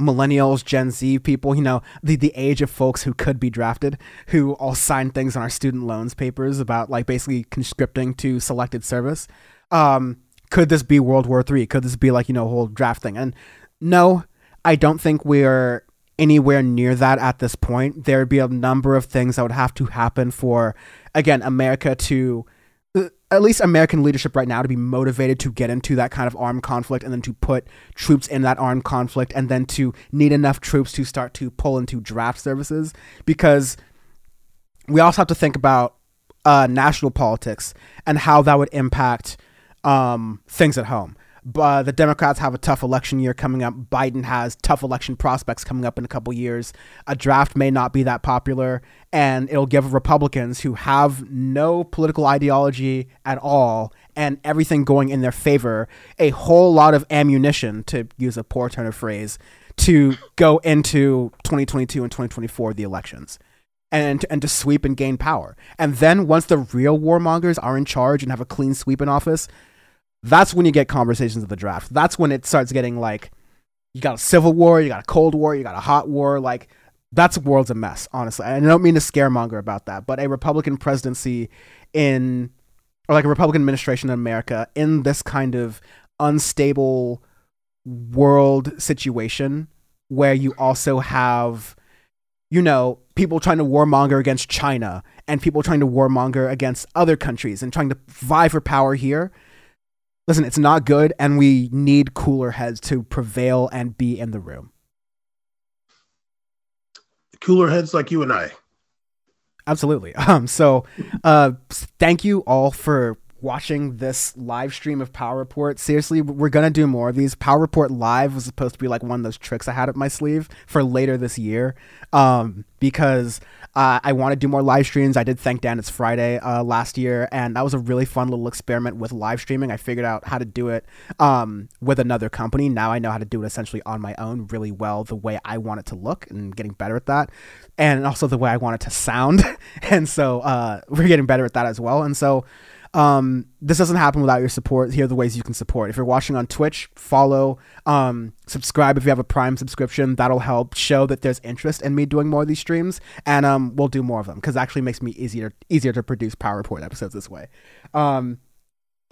Speaker 1: millennials, Gen Z people, you know, the, the age of folks who could be drafted, who all signed things on our student loans papers about like basically conscripting to selected service. Um, could this be World War Three? Could this be like, you know, whole draft thing? And no, I don't think we're anywhere near that at this point. There'd be a number of things that would have to happen for, again, America to at least American leadership right now to be motivated to get into that kind of armed conflict and then to put troops in that armed conflict and then to need enough troops to start to pull into draft services because we also have to think about uh, national politics and how that would impact um, things at home. But the Democrats have a tough election year coming up. Biden has tough election prospects coming up in a couple years. A draft may not be that popular, and it'll give Republicans who have no political ideology at all and everything going in their favor a whole lot of ammunition, to use a poor turn of phrase, to go into 2022 and 2024, the elections and and to sweep and gain power. And then once the real warmongers are in charge and have a clean sweep in office, that's when you get conversations of the draft. That's when it starts getting like you got a civil war, you got a cold war, you got a hot war. Like that's world's a mess, honestly. I don't mean to scaremonger about that, but a Republican presidency in or like a Republican administration in America in this kind of unstable world situation where you also have you know people trying to warmonger against China and people trying to warmonger against other countries and trying to vie for power here listen, it's not good, and we need cooler heads to prevail and be in the room.
Speaker 2: Cooler heads like you and I.
Speaker 1: Absolutely. Um, so, uh, thank you all for watching this live stream of Power Report. Seriously, we're gonna do more of these. Power Report Live was supposed to be like one of those tricks I had up my sleeve for later this year, um, because uh, I want to do more live streams. I did Thank Dan It's Friday uh, last year, and that was a really fun little experiment with live streaming. I figured out how to do it um, with another company. Now I know how to do it essentially on my own really well, the way I want it to look, and getting better at that, and also the way I want it to sound. and so uh, we're getting better at that as well. And so um, this doesn't happen without your support. Here are the ways you can support. If you're watching on Twitch, follow, um, subscribe if you have a Prime subscription. That'll help show that there's interest in me doing more of these streams, and um, we'll do more of them because it actually makes me easier easier to produce Power episodes this way. Um,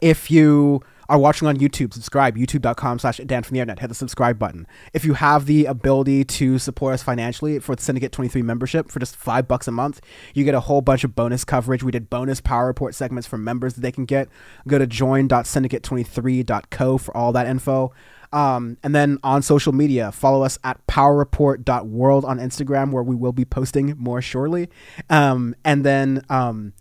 Speaker 1: if you are watching on YouTube, subscribe, youtube.com slash Dan from the internet. Hit the subscribe button. If you have the ability to support us financially for the Syndicate 23 membership for just five bucks a month, you get a whole bunch of bonus coverage. We did bonus Power Report segments for members that they can get. Go to join.syndicate23.co for all that info. Um, and then on social media, follow us at powerreport.world on Instagram, where we will be posting more shortly. Um, and then um,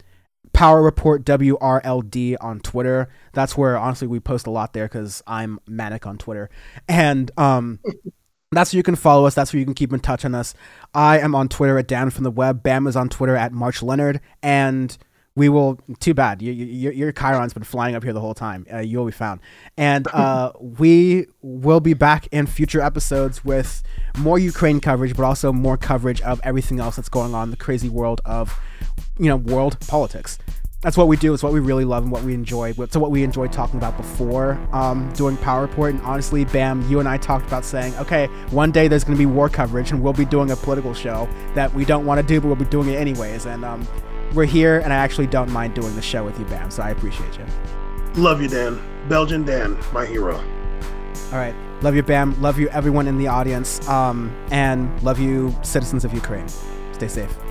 Speaker 1: Power Report WRLD on Twitter. That's where honestly we post a lot there because I'm manic on Twitter, and um, that's where you can follow us. That's where you can keep in touch on us. I am on Twitter at Dan from the Web. Bam is on Twitter at March Leonard, and we will. Too bad. You, you, your Chiron's been flying up here the whole time. Uh, you'll be found, and uh, we will be back in future episodes with more Ukraine coverage, but also more coverage of everything else that's going on in the crazy world of you know world politics. That's what we do. It's what we really love and what we enjoy. So what we enjoyed talking about before um, doing power report. And honestly bam you and i talked about saying okay one day there's going to be war coverage and we'll be doing a political show that we don't want to do but we'll be doing it anyways. And um, we're here and i actually don't mind doing the show with you bam so i appreciate you.
Speaker 2: Love you dan. Belgian dan my hero.
Speaker 1: All right. Love you bam. Love you everyone in the audience. Um, and love you citizens of ukraine. Stay safe